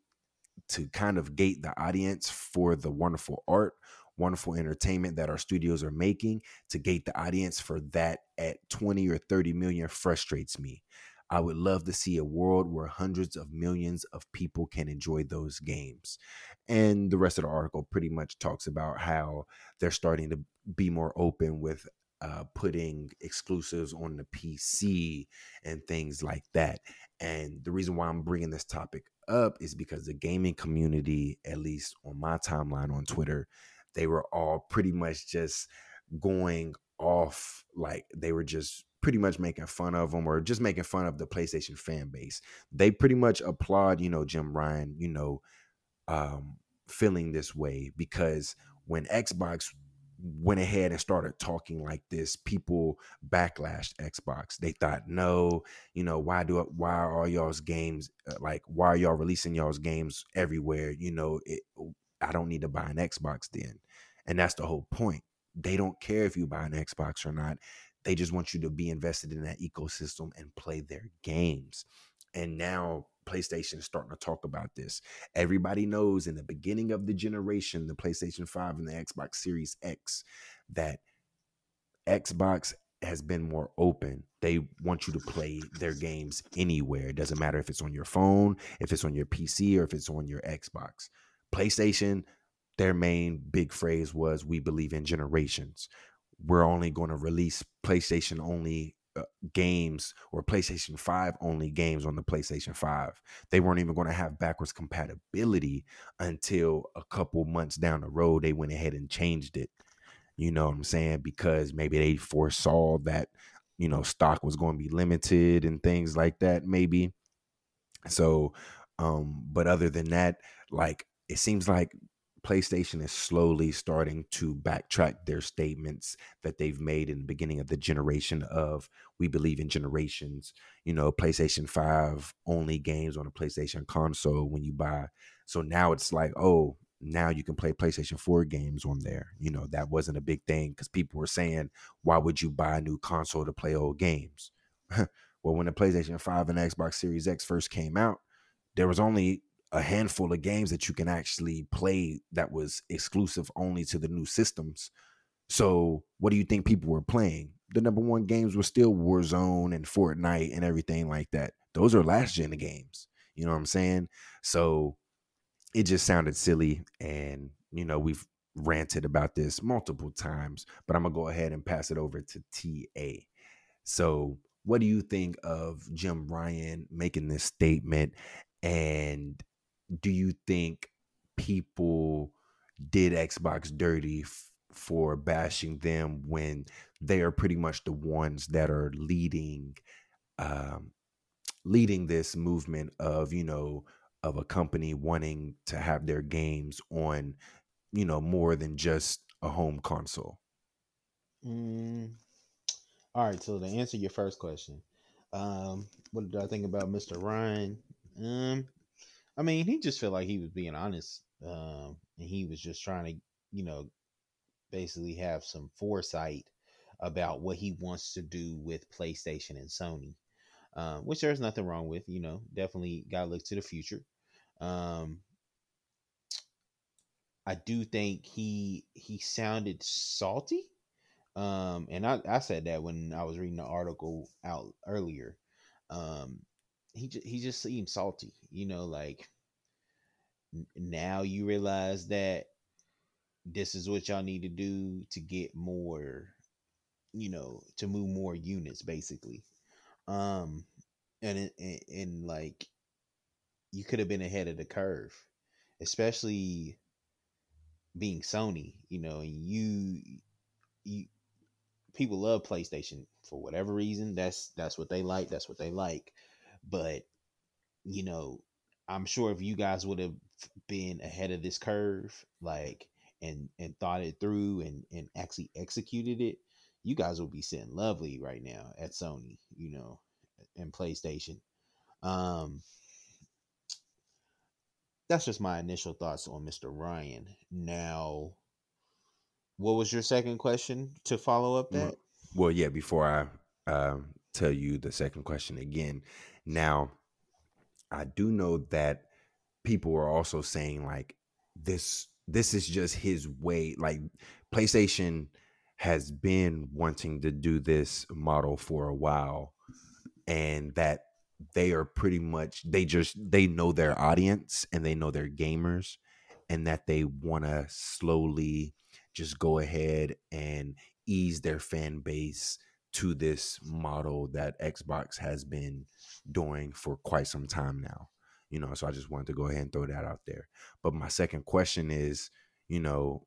to kind of gate the audience for the wonderful art wonderful entertainment that our studios are making to gate the audience for that at 20 or 30 million frustrates me. I would love to see a world where hundreds of millions of people can enjoy those games. And the rest of the article pretty much talks about how they're starting to be more open with uh, putting exclusives on the PC and things like that. And the reason why I'm bringing this topic up is because the gaming community, at least on my timeline on Twitter, they were all pretty much just going off like they were just pretty much making fun of them or just making fun of the PlayStation fan base. They pretty much applaud, you know, Jim Ryan, you know, um, feeling this way because when Xbox went ahead and started talking like this, people backlashed Xbox. They thought, no, you know, why do it? Why are all y'all's games uh, like? Why are y'all releasing y'all's games everywhere? You know, it. I don't need to buy an Xbox then. And that's the whole point. They don't care if you buy an Xbox or not. They just want you to be invested in that ecosystem and play their games. And now PlayStation is starting to talk about this. Everybody knows in the beginning of the generation, the PlayStation 5 and the Xbox Series X, that Xbox has been more open. They want you to play their games anywhere. It doesn't matter if it's on your phone, if it's on your PC, or if it's on your Xbox. PlayStation, their main big phrase was we believe in generations. We're only going to release playstation only uh, games or playstation 5 only games on the playstation 5 they weren't even going to have backwards compatibility until a couple months down the road they went ahead and changed it. You know what i'm saying? Because maybe they foresaw that you know stock was going to be limited and things like that maybe. So um but other than that like it seems like PlayStation is slowly starting to backtrack their statements that they've made in the beginning of the generation of we believe in generations. You know, PlayStation 5 only games on a PlayStation console when you buy. So now it's like, oh, now you can play PlayStation 4 games on there. You know, that wasn't a big thing because people were saying, why would you buy a new console to play old games? <laughs> well, when the PlayStation 5 and Xbox Series X first came out, there was only a handful of games that you can actually play that was exclusive only to the new systems. So, what do you think people were playing? The number one games were still Warzone and Fortnite and everything like that. Those are last gen games. You know what I'm saying? So, it just sounded silly. And, you know, we've ranted about this multiple times, but I'm going to go ahead and pass it over to TA. So, what do you think of Jim Ryan making this statement? And do you think people did Xbox dirty f- for bashing them when they are pretty much the ones that are leading um, leading this movement of you know of a company wanting to have their games on you know more than just a home console Mm, all right. So to answer your first question, um, what did I think about Mr. Ryan? Um, I mean, he just felt like he was being honest, um, and he was just trying to, you know, basically have some foresight about what he wants to do with PlayStation and Sony, um, which there's nothing wrong with. You know, definitely got to look to the future. Um, I do think he he sounded salty, um, and I, I said that when I was reading the article out earlier. Um, he ju- he just seemed salty, you know, like now you realize that this is what y'all need to do to get more, you know, to move more units, basically. Um, and and, and like you could have been ahead of the curve, especially being Sony, you know, and you you people love PlayStation for whatever reason. That's that's what they like. That's what they like. But you know, I'm sure if you guys would have been ahead of this curve, like and and thought it through and and actually executed it, you guys will be sitting lovely right now at Sony, you know, and PlayStation. Um, that's just my initial thoughts on Mr. Ryan. Now, what was your second question to follow up that? well yeah before i um, tell you the second question again now i do know that people are also saying like this this is just his way like playstation has been wanting to do this model for a while and that they are pretty much they just they know their audience and they know their gamers and that they want to slowly just go ahead and ease their fan base to this model that Xbox has been doing for quite some time now. You know, so I just wanted to go ahead and throw that out there. But my second question is, you know,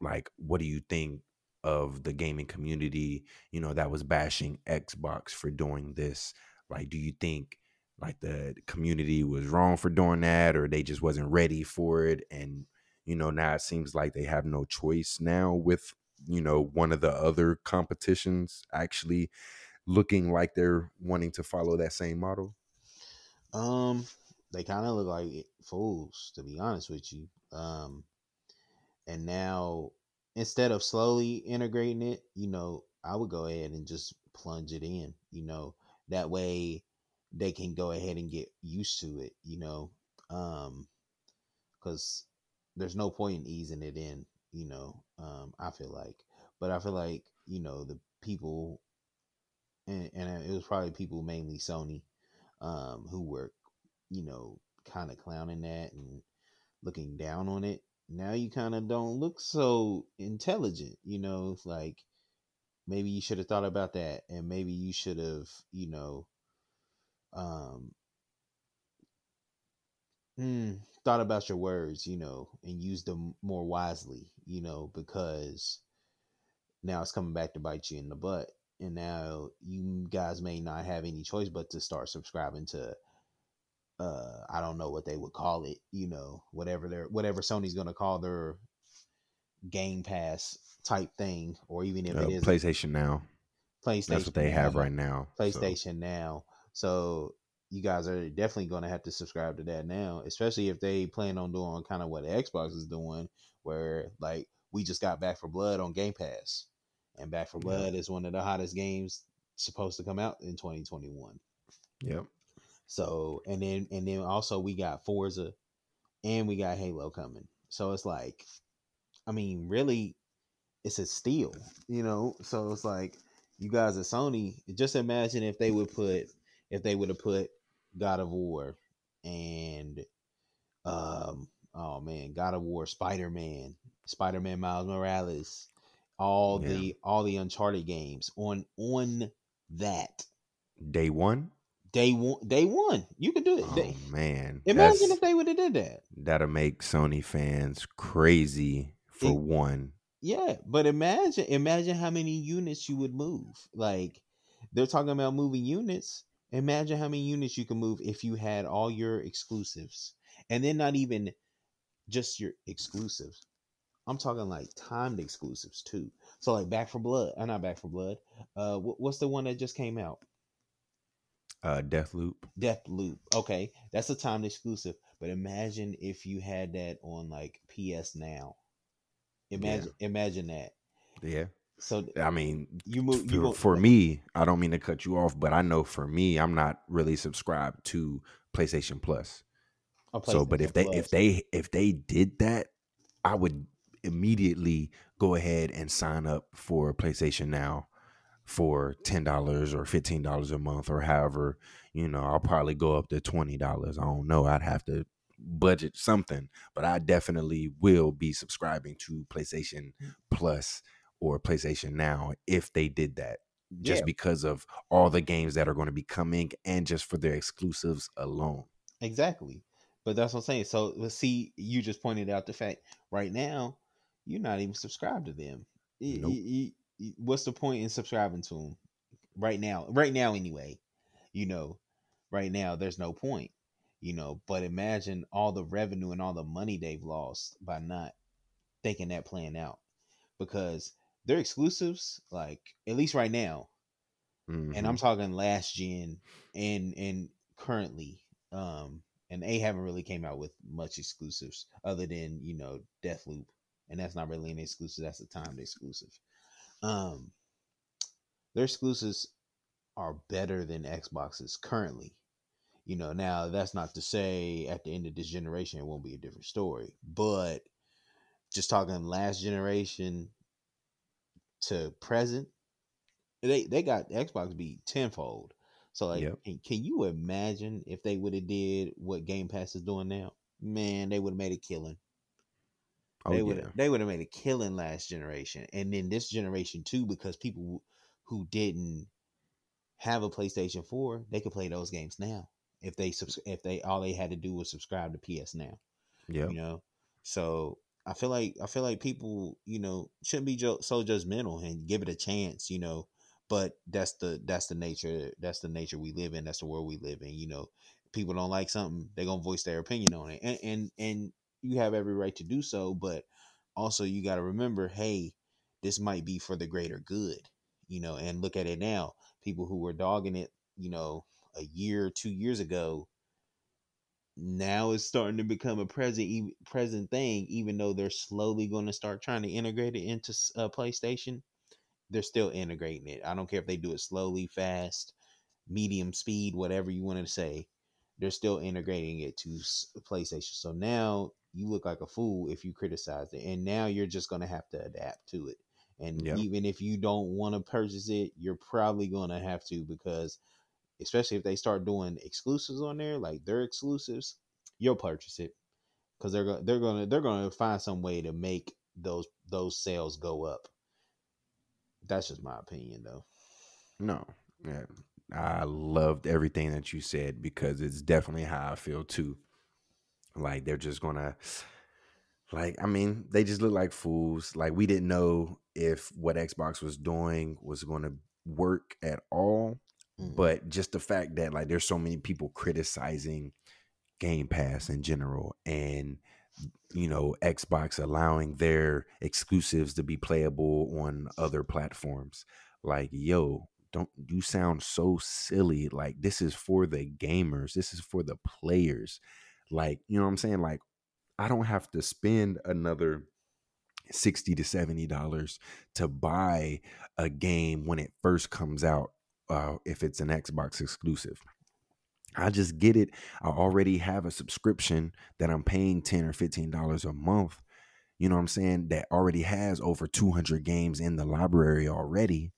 like what do you think of the gaming community, you know, that was bashing Xbox for doing this? Like do you think like the community was wrong for doing that or they just wasn't ready for it and you know, now it seems like they have no choice now with, you know, one of the other competitions actually looking like they're wanting to follow that same model. Um, they kind of look like fools, to be honest with you. Um, and now instead of slowly integrating it, you know, I would go ahead and just plunge it in. You know, that way they can go ahead and get used to it. You know, um, because there's no point in easing it in. You know, um, I feel like, but I feel like you know the people, and, and it was probably people mainly Sony, um, who were, you know, kind of clowning that and looking down on it. Now you kind of don't look so intelligent. You know, like maybe you should have thought about that, and maybe you should have, you know, um, mm, thought about your words, you know, and used them more wisely, you know, because now it's coming back to bite you in the butt. And now you guys may not have any choice but to start subscribing to uh I don't know what they would call it, you know, whatever their whatever Sony's gonna call their Game Pass type thing, or even if Uh, it is PlayStation Now. PlayStation. That's what they have Now, right now. so- PlayStation Now. So you guys are definitely going to have to subscribe to that now, especially if they plan on doing kind of what Xbox is doing, where like we just got Back 4 Blood on Game Pass, and Back 4 Yeah. Blood is one of the hottest games supposed to come out in 2021. Yep. So and then and then also we got Forza and we got Halo coming. So it's like I mean, really it's a steal, you know? So it's like you guys at Sony, just imagine if they would put if they would have put God of War and um oh man, God of War, Spider Man, Spider Man Miles Morales, all Yeah. the all the Uncharted games on on that Day one. day one. Day one, you could do it. Oh Day- man, imagine if they would have did that. that'll make Sony fans crazy for It- one. Yeah, but imagine imagine how many units you would move. Like they're talking about moving units. Imagine how many units you can move if you had all your exclusives, and then not even just your exclusives. I'm talking like timed exclusives too. So like Back 4 Blood, I'm not Back 4 Blood. Uh, wh- what's the one that just came out? Uh, Deathloop. Death Loop. Okay, that's a timed exclusive. But imagine if you had that on like PS Now. Imagine, imagine that. Yeah, So I mean, you move. You for, move, for me, I don't mean to cut you off, but I know for me, I'm not really subscribed to PlayStation Plus. So, but if they if they if they did that, I would immediately go ahead and sign up for PlayStation Now for ten dollars or fifteen dollars a month or however. You know, I'll probably go up to twenty dollars. I don't know. I'd have to budget something, but I definitely will be subscribing to PlayStation Plus or PlayStation Now if they did that. Just yeah, because of all the games that are going to be coming and just for their exclusives alone. exactly. But that's what I'm saying. So let's see. You just pointed out the fact right now you're not even subscribed to them. Nope. y- y- y- what's the point in subscribing to them right now? Right now, anyway. You know, right now there's no point. You know, but imagine all the revenue and all the money they've lost by not thinking that plan out because their exclusives, like at least right now, and Mhm. I'm talking last gen and and currently, um, and they haven't really came out with much exclusives other than you know Deathloop, and that's not really an exclusive. That's a timed exclusive. Um, their exclusives are better than Xboxes currently. You know, now that's not to say at the end of this generation it won't be a different story, but just talking last generation to present, they they got Xbox beat tenfold. So like, Yep. can, can you imagine if they would have did what Game Pass is doing now? Man, they would have made a killing. Oh they would yeah. they would have made a killing last generation, and then this generation too, because people who- didn't have a PlayStation Four, they could play those games now if they if they all they had to do was subscribe to PS Now Yeah, you know so i feel like i feel like people you know shouldn't be ju- so judgmental and give it a chance you know but that's the that's the nature that's the nature we live in that's the world we live in you know. People don't like something they're gonna voice their opinion on it and and and you have every right to do so but also you got to remember hey this might be for the greater good you know and look at it now. People who were dogging it you know a year two years ago now it's starting to become a present present thing even though they're slowly going to start trying to integrate it into uh, playstation they're still integrating it i don't care if they do it slowly fast medium speed whatever you want to say they're still integrating it to playstation so now you look like a fool if you criticize it and now you're just going to have to adapt to it and Yep. even if you don't want to purchase it you're probably going to have to because especially if they start doing exclusives on there, like their exclusives, you'll purchase it because they're going they're gonna they're gonna find some way to make those those sales go up. That's just my opinion, though. No. Yeah. I loved everything that you said because it's definitely how I feel too. Like they're just gonna like I mean, they just look like fools. Like we didn't know if what Xbox was doing was gonna work at all. Mhm. But just the fact that like there's so many people criticizing Game Pass in general and you know Xbox allowing their exclusives to be playable on other platforms. Like, yo, don't you sound so silly. Like this is for the gamers. This is for the players. Like, you know what I'm saying? Like I don't have to spend another 60 to 70 dollars to buy a game when it first comes out uh, if it's an Xbox exclusive. I just get it. I already have a subscription that I'm paying 10 or 15 dollars a month. You know what I'm saying? That already has over 200 games in the library already.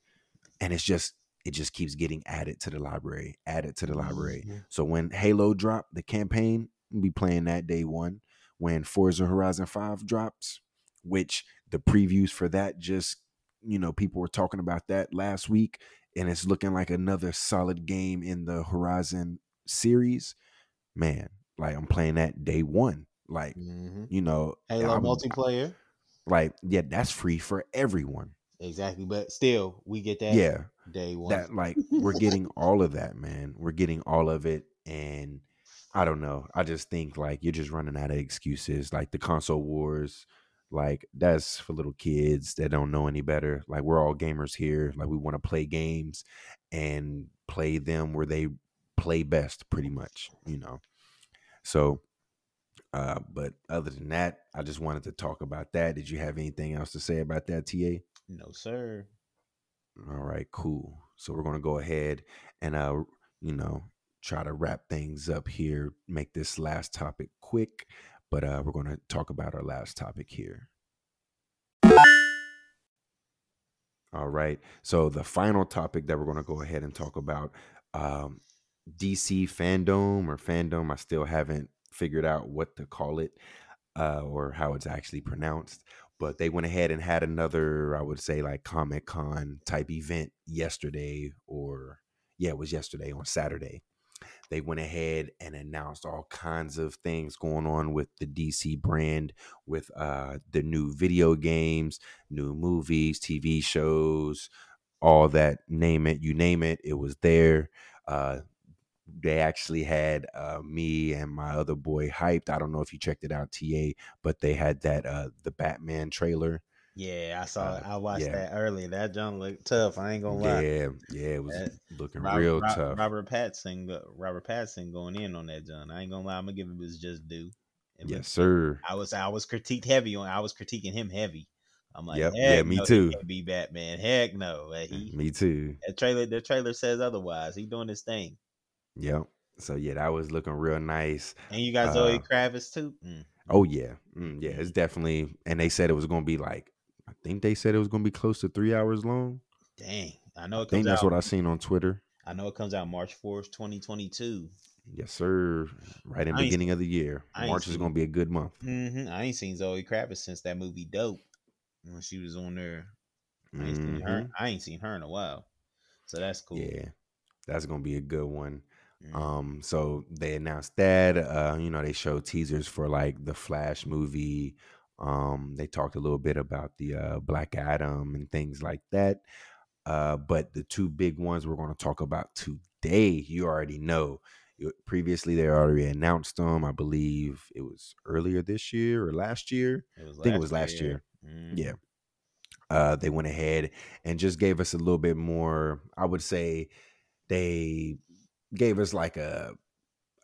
And it's just it just keeps getting added to the library, added to the library. Mm-hmm. So when Halo drop the campaign, be playing that day one. When Forza Horizon 5 drops, which the previews for that just, you know, people were talking about that last week, and it's looking like another solid game in the Horizon series. Man, like I'm playing that day one. Like, Mhm. you know, Halo I'm- multiplayer. like, yeah, that's free for everyone. Exactly, but still, we get that Yeah. day one. that like we're <laughs> getting all of that man we're getting all of it and i don't know i just think like you're just running out of excuses like the console wars like that's for little kids that don't know any better like we're all gamers here like we want to play games and play them where they play best pretty much you know so uh but other than that i just wanted to talk about that did you have anything else to say about that ta no, sir. all right, cool. So we're gonna go ahead and uh, you know, try to wrap things up here, make this last topic quick, but uh we're gonna talk about our last topic here. All right. So the final topic that we're gonna go ahead and talk about, um, DC fandom or fandom, I still haven't figured out what to call it, uh, or how it's actually pronounced but they went ahead and had another, I would say, like Comic Con type event yesterday, or yeah, it was yesterday on Saturday. They went ahead and announced all kinds of things going on with the DC brand, with uh, the new video games, new movies, TV shows, all that. Name it, you name it, it was there. Uh, they actually had uh, me and my other boy hyped. I don't know if you checked it out, TA, but they had that uh, the Batman trailer. Yeah, I saw. it. Uh, I watched yeah. that earlier. That junk looked tough. I ain't gonna lie. Yeah, yeah, it was That- looking Robert, real Ro- tough. Robert Pattinson, Robert Pattinson going in on that John. I ain't gonna lie. I'm gonna give him his just due. It yes, looked- sir. I was I was critiqued heavy on. I was critiquing him heavy. I'm like, Yep, yeah, me no, he too. can't be Batman. Heck no. He Me too. that trailer. The trailer says otherwise. He doing his thing. Yep. So yeah, that was looking real nice. And you got Zoe Uh, Kravitz too. Mm. Oh yeah, mm, yeah. It's definitely, and they said it was going to be like, I think they said it was going to be close to three hours long. Dang. I know I think that's out. what I seen on Twitter. I know it comes out March fourth, twenty twenty two. Yes, sir. Right in ain't beginning of the year. March is going to be a good month. Mm-hmm. I ain't seen Zoe Kravitz since that movie Dope when she was on there. I ain't seen her. Mhm. I ain't seen her in a while. So that's cool. Yeah, that's going to be a good one. Mhm. Um, so they announced that. Uh, you know, they showed teasers for like the Flash movie. Um, they talked a little bit about the uh, Black Adam and things like that. Uh, but the two big ones we're going to talk about today, you already know. Previously, they already announced them. I believe it was earlier this year or last year. I think it was last year. Mhm. Yeah. Uh, they went ahead and just gave us a little bit more. I would say they gave us like a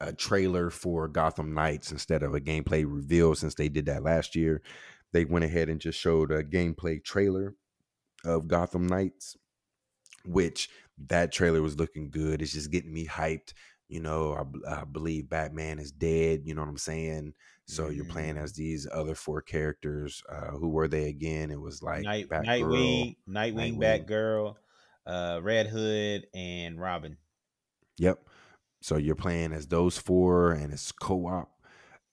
a trailer for Gotham Knights instead of a gameplay reveal since they did that last year. They went ahead and just showed a gameplay trailer of Gotham Knights, which that trailer was looking good. It's just getting me hyped. You know, I believe Batman is dead. You know what I'm saying? So you're playing Mhm. as these other four characters. Uh, who were they again? It was like Night, Batgirl. Nightwing, Nightwing, Nightwing. Batgirl, uh, Red Hood, and Robin. Yep. So you're playing as those four, and it's co-op,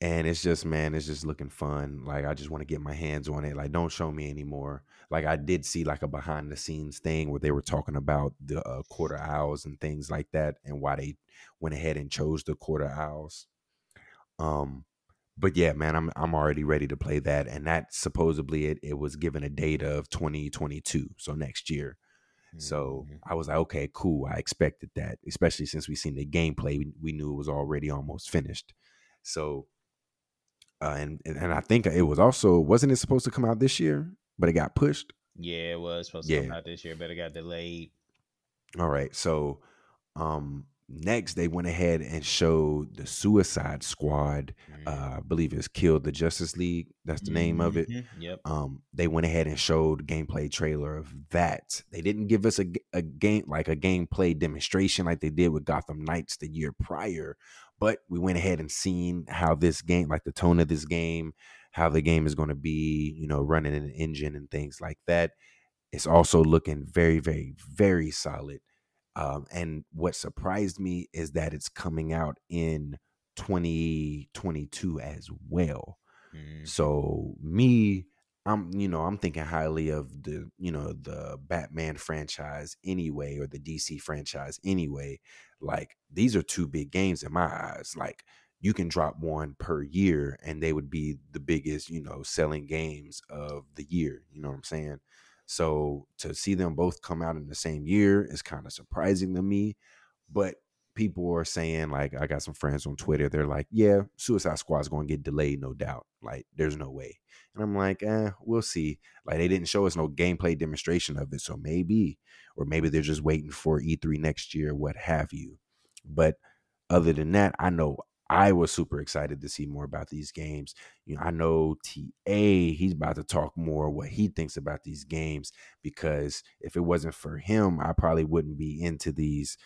and it's just man, it's just looking fun. Like I just want to get my hands on it. Like don't show me anymore. Like I did see like a behind the scenes thing where they were talking about the uh, Court of Owls and things like that, and why they went ahead and chose the Court of Owls. Um, but yeah, man, I'm I'm already ready to play that, and that supposedly it it was given a date of 2022, so next year. So Mhm. I was like, okay, cool. I expected that, especially since we seen the gameplay. We, we knew it was already almost finished. So, uh, and and and I think it was also wasn't it supposed to come out this year, but it got pushed. yeah, it was supposed to come out this year, but it got delayed. All right. So, um, next, they went ahead and showed the Suicide Squad. Mhm. Uh, I believe it's killed the Justice League. That's the name of it. Mhm. Yep. Um, they went ahead and showed gameplay trailer of that. They didn't give us a game like a gameplay demonstration like they did with Gotham Knights the year prior, but we went ahead and seen how this game, like the tone of this game, how the game is going to be, you know, running an engine and things like that. It's also looking very, very, very solid. Um, and what surprised me is that it's coming out in 2022 as well. Mhm. So me, I'm you know I'm thinking highly of the you know the Batman franchise anyway, or the DC franchise anyway. Like these are two big games in my eyes. Like you can drop one per year, and they would be the biggest you know selling games of the year. You know what I'm saying? So to see them both come out in the same year is kind of surprising to me. But people are saying like I got some friends on Twitter. They're like, yeah, Suicide Squad is going to get delayed, no doubt. Like, there's no way. And I'm like, eh, we'll see. Like, they didn't show us no gameplay demonstration of it, so maybe, or maybe they're just waiting for E3 next year, what have you. But other than that, I know I was super excited to see more about these games. You know, I know TA, he's about to talk more what he thinks about these games because if it wasn't for him, I probably wouldn't be into these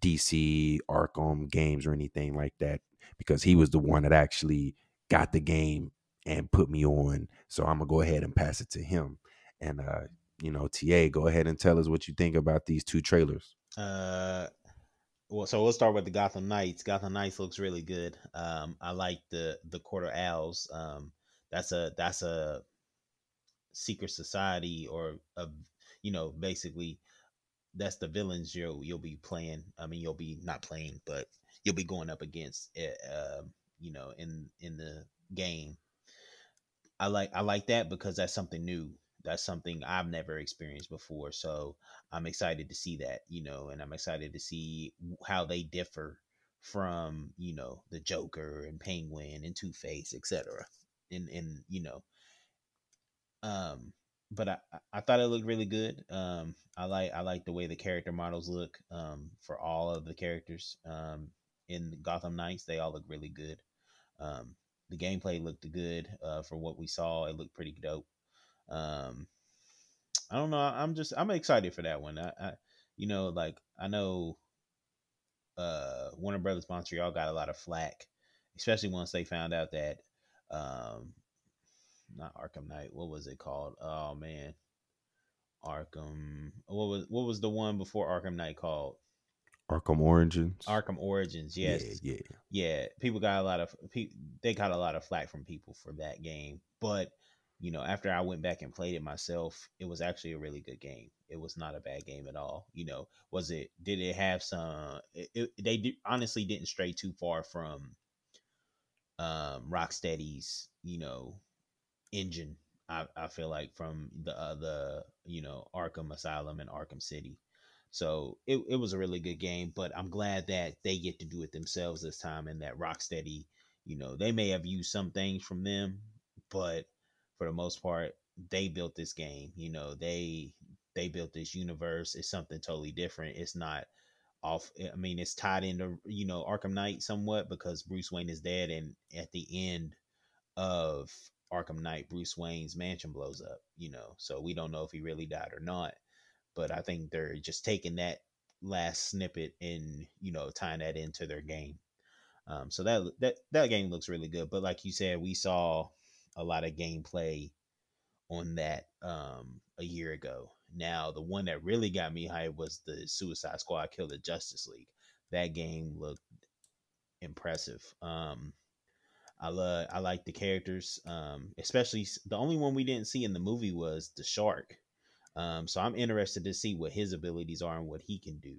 DC Arkham games or anything like that because he was the one that actually got the game and put me on. So I'm gonna go ahead and pass it to him. And uh, you know, TA, go ahead and tell us what you think about these two trailers. Uh, well, so we'll start with the Gotham Knights. Gotham Knights looks really good. Um, I like the the Court of Owls. Um, that's a that's a secret society or a you know basically that's the villains you'll you'll be playing. I mean, you'll be not playing, but you'll be going up against. Uh, you know, in in the game. I like I like that because that's something new. That's something I've never experienced before. So I'm excited to see that, you know, and I'm excited to see how they differ from, you know, the Joker and Penguin and Two Face, etc. And and you know, um, but I I thought it looked really good. Um, I like I like the way the character models look. Um, for all of the characters. Um, in Gotham Knights, they all look really good. Um, the gameplay looked good uh, for what we saw. It looked pretty dope. Um, I don't know. I'm just I'm excited for that one. I, I you know, like I know uh Warner Brothers Montreal got a lot of flack, especially once they found out that um not Arkham Knight, what was it called? Oh man. Arkham what was what was the one before Arkham Knight called? Arkham Origins. Arkham Origins, yes. Yeah, yeah. yeah, people got a lot of they got a lot of flack from people for that game. But you know, after I went back and played it myself, it was actually a really good game. It was not a bad game at all. You know, was it? Did it have some? It, it, they honestly didn't stray too far from um Rocksteady's, you know, engine. I, I feel like from the uh, the you know Arkham Asylum and Arkham City. So it, it was a really good game, but I'm glad that they get to do it themselves this time and that Rocksteady, you know, they may have used some things from them, but for the most part, they built this game. You know, they they built this universe. It's something totally different. It's not off I mean, it's tied into, you know, Arkham Knight somewhat because Bruce Wayne is dead and at the end of Arkham Knight, Bruce Wayne's mansion blows up, you know. So we don't know if he really died or not but I think they're just taking that last snippet and you know tying that into their game. Um, so that that that game looks really good. But like you said, we saw a lot of gameplay on that um, a year ago. Now the one that really got me hyped was the Suicide Squad Kill the Justice League. That game looked impressive. Um, I love I like the characters, um, especially the only one we didn't see in the movie was the shark. Um, so I'm interested to see what his abilities are and what he can do.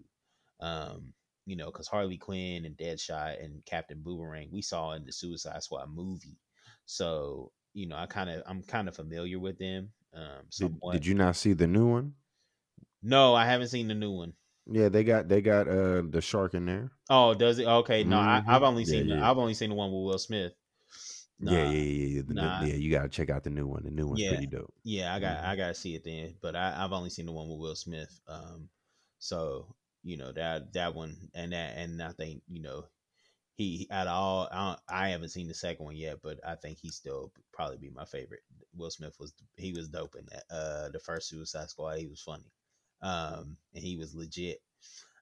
Um, you know, because Harley Quinn and Deadshot and Captain Boomerang we saw in the Suicide Squad movie. So you know, I kind of I'm kind of familiar with them. Um, did, did you not see the new one? No, I haven't seen the new one. Yeah, they got they got uh the shark in there. Oh, does it? Okay, no, Mhm. I, I've only Yeah, seen the, yeah. I've only seen the one with Will Smith. Yeah, Nah. yeah, yeah, yeah. The new- yeah, you gotta check out the new one. The new one's Yeah. pretty dope. Yeah, I got Mhm. I gotta see it then, but I, I've only seen the one with Will Smith. Um, so you know that that one and that and I think you know he at all I, I haven't seen the second one yet, but I think he still probably be my favorite. Will Smith was he was dope in that. Uh, the first Suicide Squad, he was funny, um, and he was legit.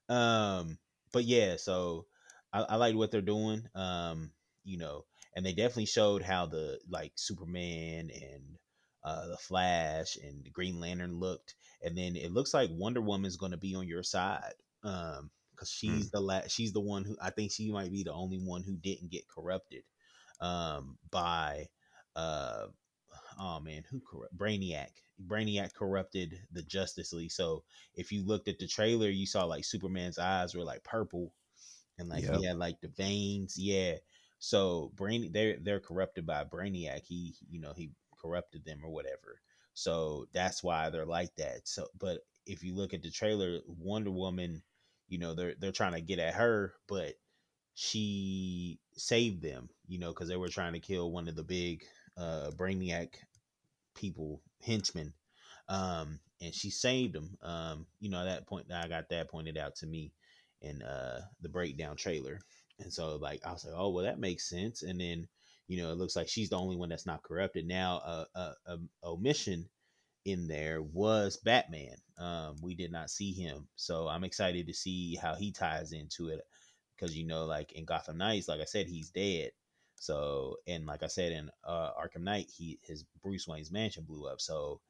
Um, but yeah, so I, I like what they're doing. Um, you know, and they definitely showed how the like Superman and uh, the Flash and the Green Lantern looked, and then it looks like Wonder Woman's going to be on your side. Um, because she's mm. the la- she's the one who I think she might be the only one who didn't get corrupted um by uh oh man who corrupt Brainiac. Brainiac corrupted the Justice League. So if you looked at the trailer you saw like Superman's eyes were like purple and like yep. he had like the veins yeah. So brain they're they're corrupted by Brainiac. He you know he corrupted them or whatever. So that's why they're like that. So but if you look at the trailer Wonder Woman you know they're they're trying to get at her but she saved them you know because they were trying to kill one of the big uh brainiac people henchmen um and she saved them um you know at that point i got that pointed out to me in uh the breakdown trailer. And so like i was like oh well that makes sense. And then you know it looks like she's the only one that's not corrupted. Now uh, uh, um, omission in there was Batman. Um, we did not see him, so I'm excited to see how he ties into it. Because you know, like in Gotham Knights, like I said, he's dead. So, and like I said in uh, Arkham Knight, he his Bruce Wayne's mansion blew up. So,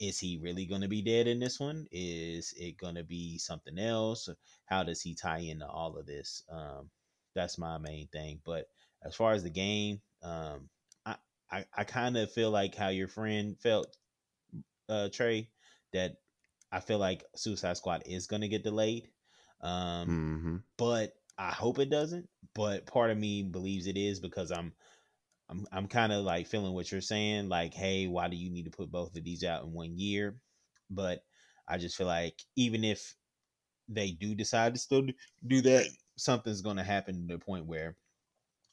is he really going to be dead in this one? Is it going to be something else? How does he tie into all of this? Um, that's my main thing. But as far as the game, um, I I, I kind of feel like how your friend felt uh, Trey, that I feel like Suicide Squad is going to get delayed. Um, mm-hmm. But I hope it doesn't. But part of me believes it is because I'm I'm I'm kind of like feeling what you're saying, like, hey, why do you need to put both of these out in one year? But I just feel like even if they do decide to still do that, something's going to happen to the point where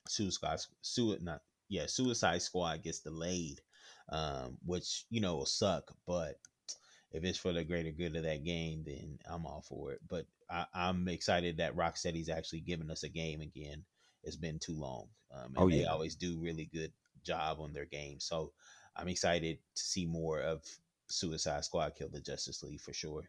Suicide Suicide not yeah Suicide Squad gets delayed um, which you know will suck. But if it's for the greater good of that game, then I'm all for it. But I, am excited that Rocksteady's actually giving us a game again. It's been too long. Um, oh, yeah. They always do really good job on their game. So I'm excited to see more of Suicide Squad kill the Justice League for sure.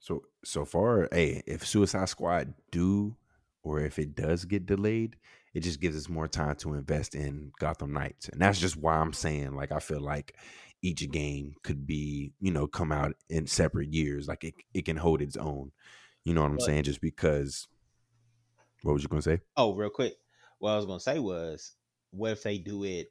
So so far, hey, if Suicide Squad do or if it does get delayed, it just gives us more time to invest in Gotham Knights. And that's just why I'm saying, like, I feel like each game could be, you know, come out in separate years. Like it, it can hold its own. You know what I'm saying? Just because what was you gonna say? Oh, real quick. What I was gonna say was, what if they do it,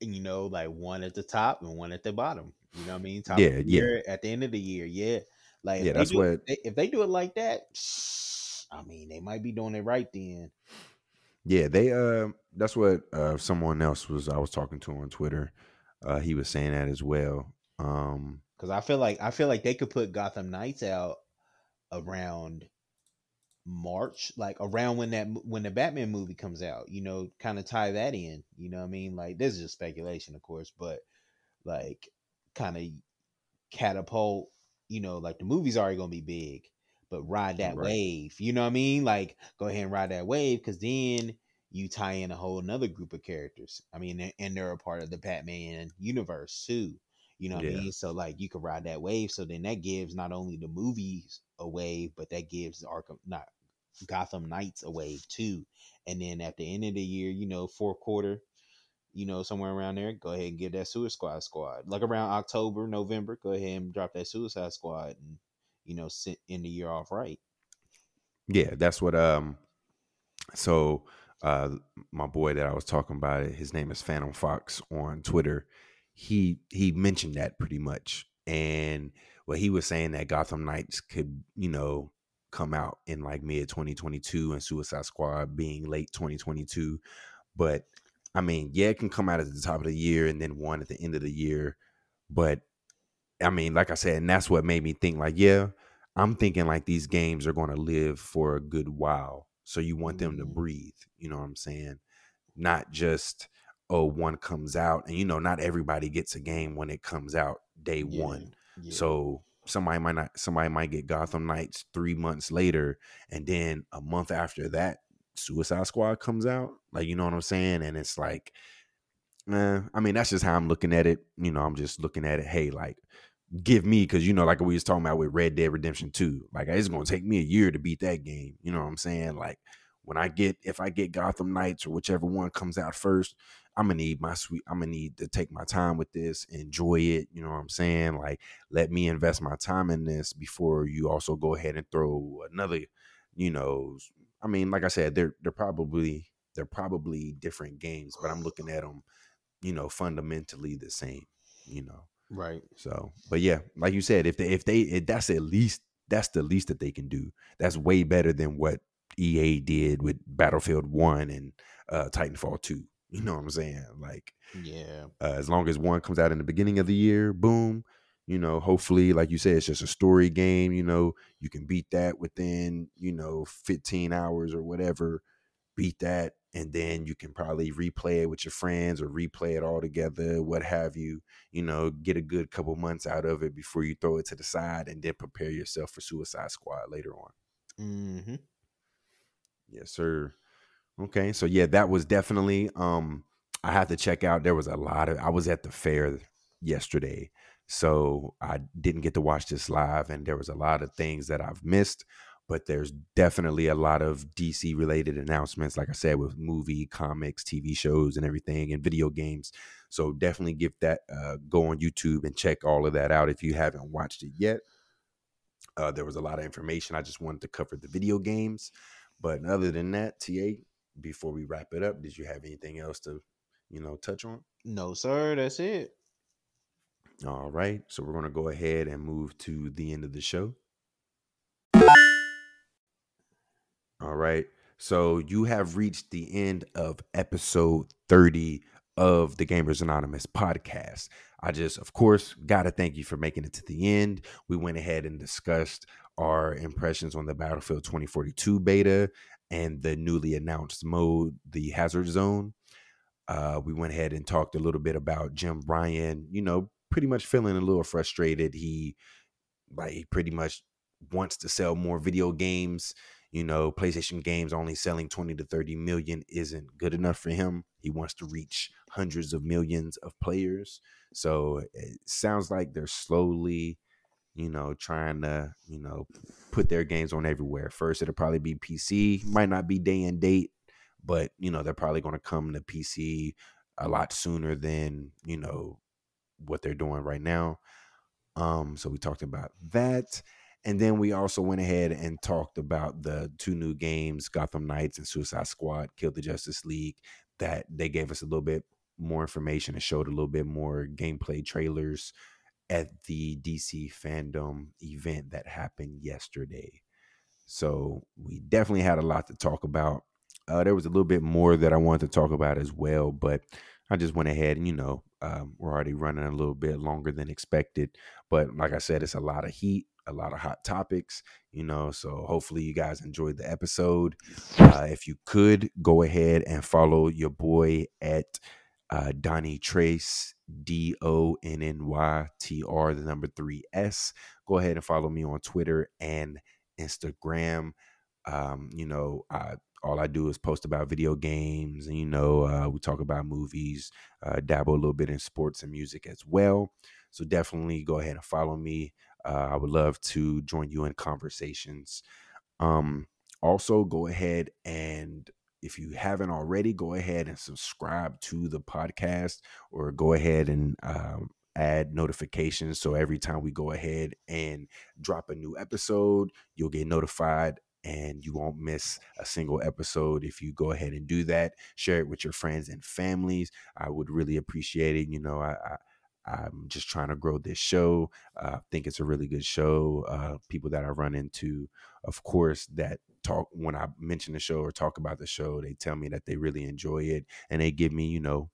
you know, like one at the top and one at the bottom? You know what I mean? Top yeah, yeah. At the end of the year, yeah. Like yeah, that's do, what. If they do it like that, <sniffs> I mean, they might be doing it right then. Yeah, they uh that's what uh someone else was I was talking to on Twitter. Uh he was saying that as well. Um cuz I feel like I feel like they could put Gotham Knights out around March, like around when that when the Batman movie comes out, you know, kind of tie that in, you know what I mean? Like this is just speculation of course, but like kind of catapult, you know, like the movie's already going to be big but ride that right. wave. You know what I mean? Like go ahead and ride that wave because then you tie in a whole another group of characters. I mean, and they're a part of the Batman universe too. You know what yeah. I mean? So like you could ride that wave. So then that gives not only the movies a wave, but that gives Arkham not Gotham Knights a wave too. And then at the end of the year, you know, fourth quarter, you know, somewhere around there, go ahead and get that Suicide Squad squad. Like around October, November, go ahead and drop that Suicide Squad and you know, sit in the year off right. Yeah, that's what um so uh my boy that I was talking about his name is Phantom Fox on Twitter. He he mentioned that pretty much. And what he was saying that Gotham Knights could, you know, come out in like mid 2022 and Suicide Squad being late 2022. But I mean, yeah, it can come out at the top of the year and then one at the end of the year. But I mean, like I said, and that's what made me think like, yeah, I'm thinking like these games are going to live for a good while. So you want them to mm-hmm. breathe, you know what I'm saying? Not just oh one comes out and you know not everybody gets a game when it comes out day yeah, 1. Yeah. So somebody might not somebody might get Gotham Knights three months later, and then a month after that, Suicide Squad comes out. Like, you know what I'm saying? And it's like, eh, I mean, that's just how I'm looking at it. You know, I'm just looking at it. Hey, like, give me because you know, like we was talking about with Red Dead Redemption 2, like it's gonna take me a year to beat that game. You know what I'm saying? Like when I get if I get Gotham Knights or whichever one comes out first, I'm gonna need my sweet. I'm gonna need to take my time with this, enjoy it. You know what I'm saying? Like, let me invest my time in this before you also go ahead and throw another. You know, I mean, like I said, they're they're probably they're probably different games, but I'm looking at them, you know, fundamentally the same. You know, right? So, but yeah, like you said, if they if they if that's at least that's the least that they can do. That's way better than what EA did with Battlefield One and uh, Titanfall Two. You know what I'm saying? Like, yeah. Uh, as long as one comes out in the beginning of the year, boom. You know, hopefully, like you said, it's just a story game. You know, you can beat that within you know 15 hours or whatever. Beat that, and then you can probably replay it with your friends or replay it all together, what have you. You know, get a good couple months out of it before you throw it to the side, and then prepare yourself for Suicide Squad later on. Mm-hmm. Yes, sir. Okay, so yeah, that was definitely um I have to check out. There was a lot of I was at the fair yesterday, so I didn't get to watch this live and there was a lot of things that I've missed, but there's definitely a lot of DC related announcements like I said with movie, comics, TV shows and everything and video games. So definitely give that uh go on YouTube and check all of that out if you haven't watched it yet. Uh, there was a lot of information. I just wanted to cover the video games. But other than that, TA, before we wrap it up, did you have anything else to, you know, touch on? No, sir. That's it. All right. So we're going to go ahead and move to the end of the show. All right. So you have reached the end of episode 30 of the Gamers Anonymous podcast. I just, of course, got to thank you for making it to the end. We went ahead and discussed our impressions on the Battlefield 2042 beta and the newly announced mode, the Hazard Zone. Uh, we went ahead and talked a little bit about Jim Ryan, you know, pretty much feeling a little frustrated. He like he pretty much wants to sell more video games. You know, PlayStation games only selling 20 to 30 million isn't good enough for him. He wants to reach hundreds of millions of players. So it sounds like they're slowly you know, trying to, you know, put their games on everywhere. First, it'll probably be PC, might not be day and date, but, you know, they're probably going to come to PC a lot sooner than, you know, what they're doing right now. Um, so we talked about that. And then we also went ahead and talked about the two new games, Gotham Knights and Suicide Squad, Kill the Justice League, that they gave us a little bit more information and showed a little bit more gameplay trailers at the DC Fandome event that happened yesterday. So we definitely had a lot to talk about. Uh, there was a little bit more that I wanted to talk about as well, but I just went ahead and, you know, um, we're already running a little bit longer than expected. But like I said, it's a lot of heat, a lot of hot topics, you know. So hopefully you guys enjoyed the episode. Uh, if you could go ahead and follow your boy at uh, Donnie Trace, D O N N Y T R, the number three S. Go ahead and follow me on Twitter and Instagram. Um, you know, I, all I do is post about video games, and you know, uh, we talk about movies, uh, dabble a little bit in sports and music as well. So definitely go ahead and follow me. Uh, I would love to join you in conversations. Um, also, go ahead and if you haven't already, go ahead and subscribe to the podcast or go ahead and um, add notifications. So every time we go ahead and drop a new episode, you'll get notified and you won't miss a single episode if you go ahead and do that. Share it with your friends and families. I would really appreciate it. You know, I, I I'm just trying to grow this show. Uh, I think it's a really good show. Uh, people that I run into, of course, that talk when I mention the show or talk about the show, they tell me that they really enjoy it and they give me, you know,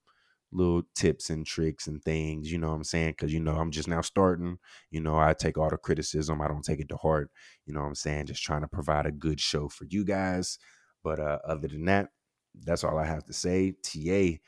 little tips and tricks and things, you know what I'm saying? Cause you know, I'm just now starting, you know, I take all the criticism. I don't take it to heart, you know what I'm saying? Just trying to provide a good show for you guys. But uh, other than that, that's all I have to say. TA,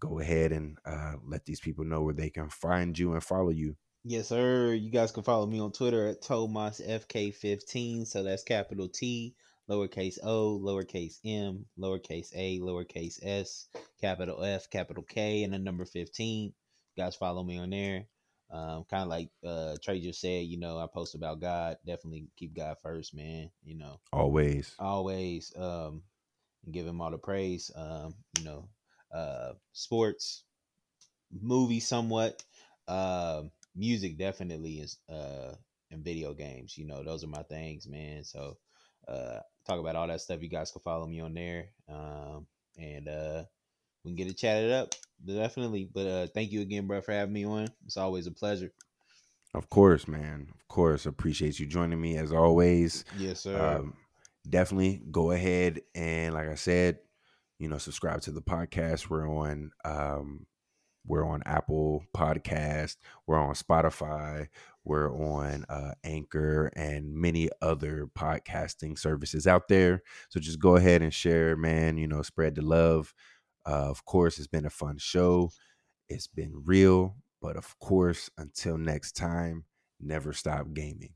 go ahead and uh, let these people know where they can find you and follow you. Yes, sir. You guys can follow me on Twitter at TomasFK15. So that's capital T, lowercase o, lowercase m, lowercase a, lowercase s, capital F, capital K, and the number 15. You guys follow me on there. Um, kind of like uh, Trey just said, you know, I post about God. Definitely keep God first, man. You know, always, always, um, and give Him all the praise. Um, you know, uh, sports, movie somewhat. Um, music definitely is uh and video games. You know, those are my things, man. So uh talk about all that stuff. You guys can follow me on there. Um and uh we can get it chatted up. Definitely. But uh thank you again, bro, for having me on. It's always a pleasure. Of course, man. Of course. Appreciate you joining me as always. Yes, sir. Um, definitely go ahead and like I said, you know, subscribe to the podcast. We're on um we're on Apple Podcast. We're on Spotify. We're on uh, Anchor and many other podcasting services out there. So just go ahead and share, man. You know, spread the love. Uh, of course, it's been a fun show. It's been real. But of course, until next time, never stop gaming.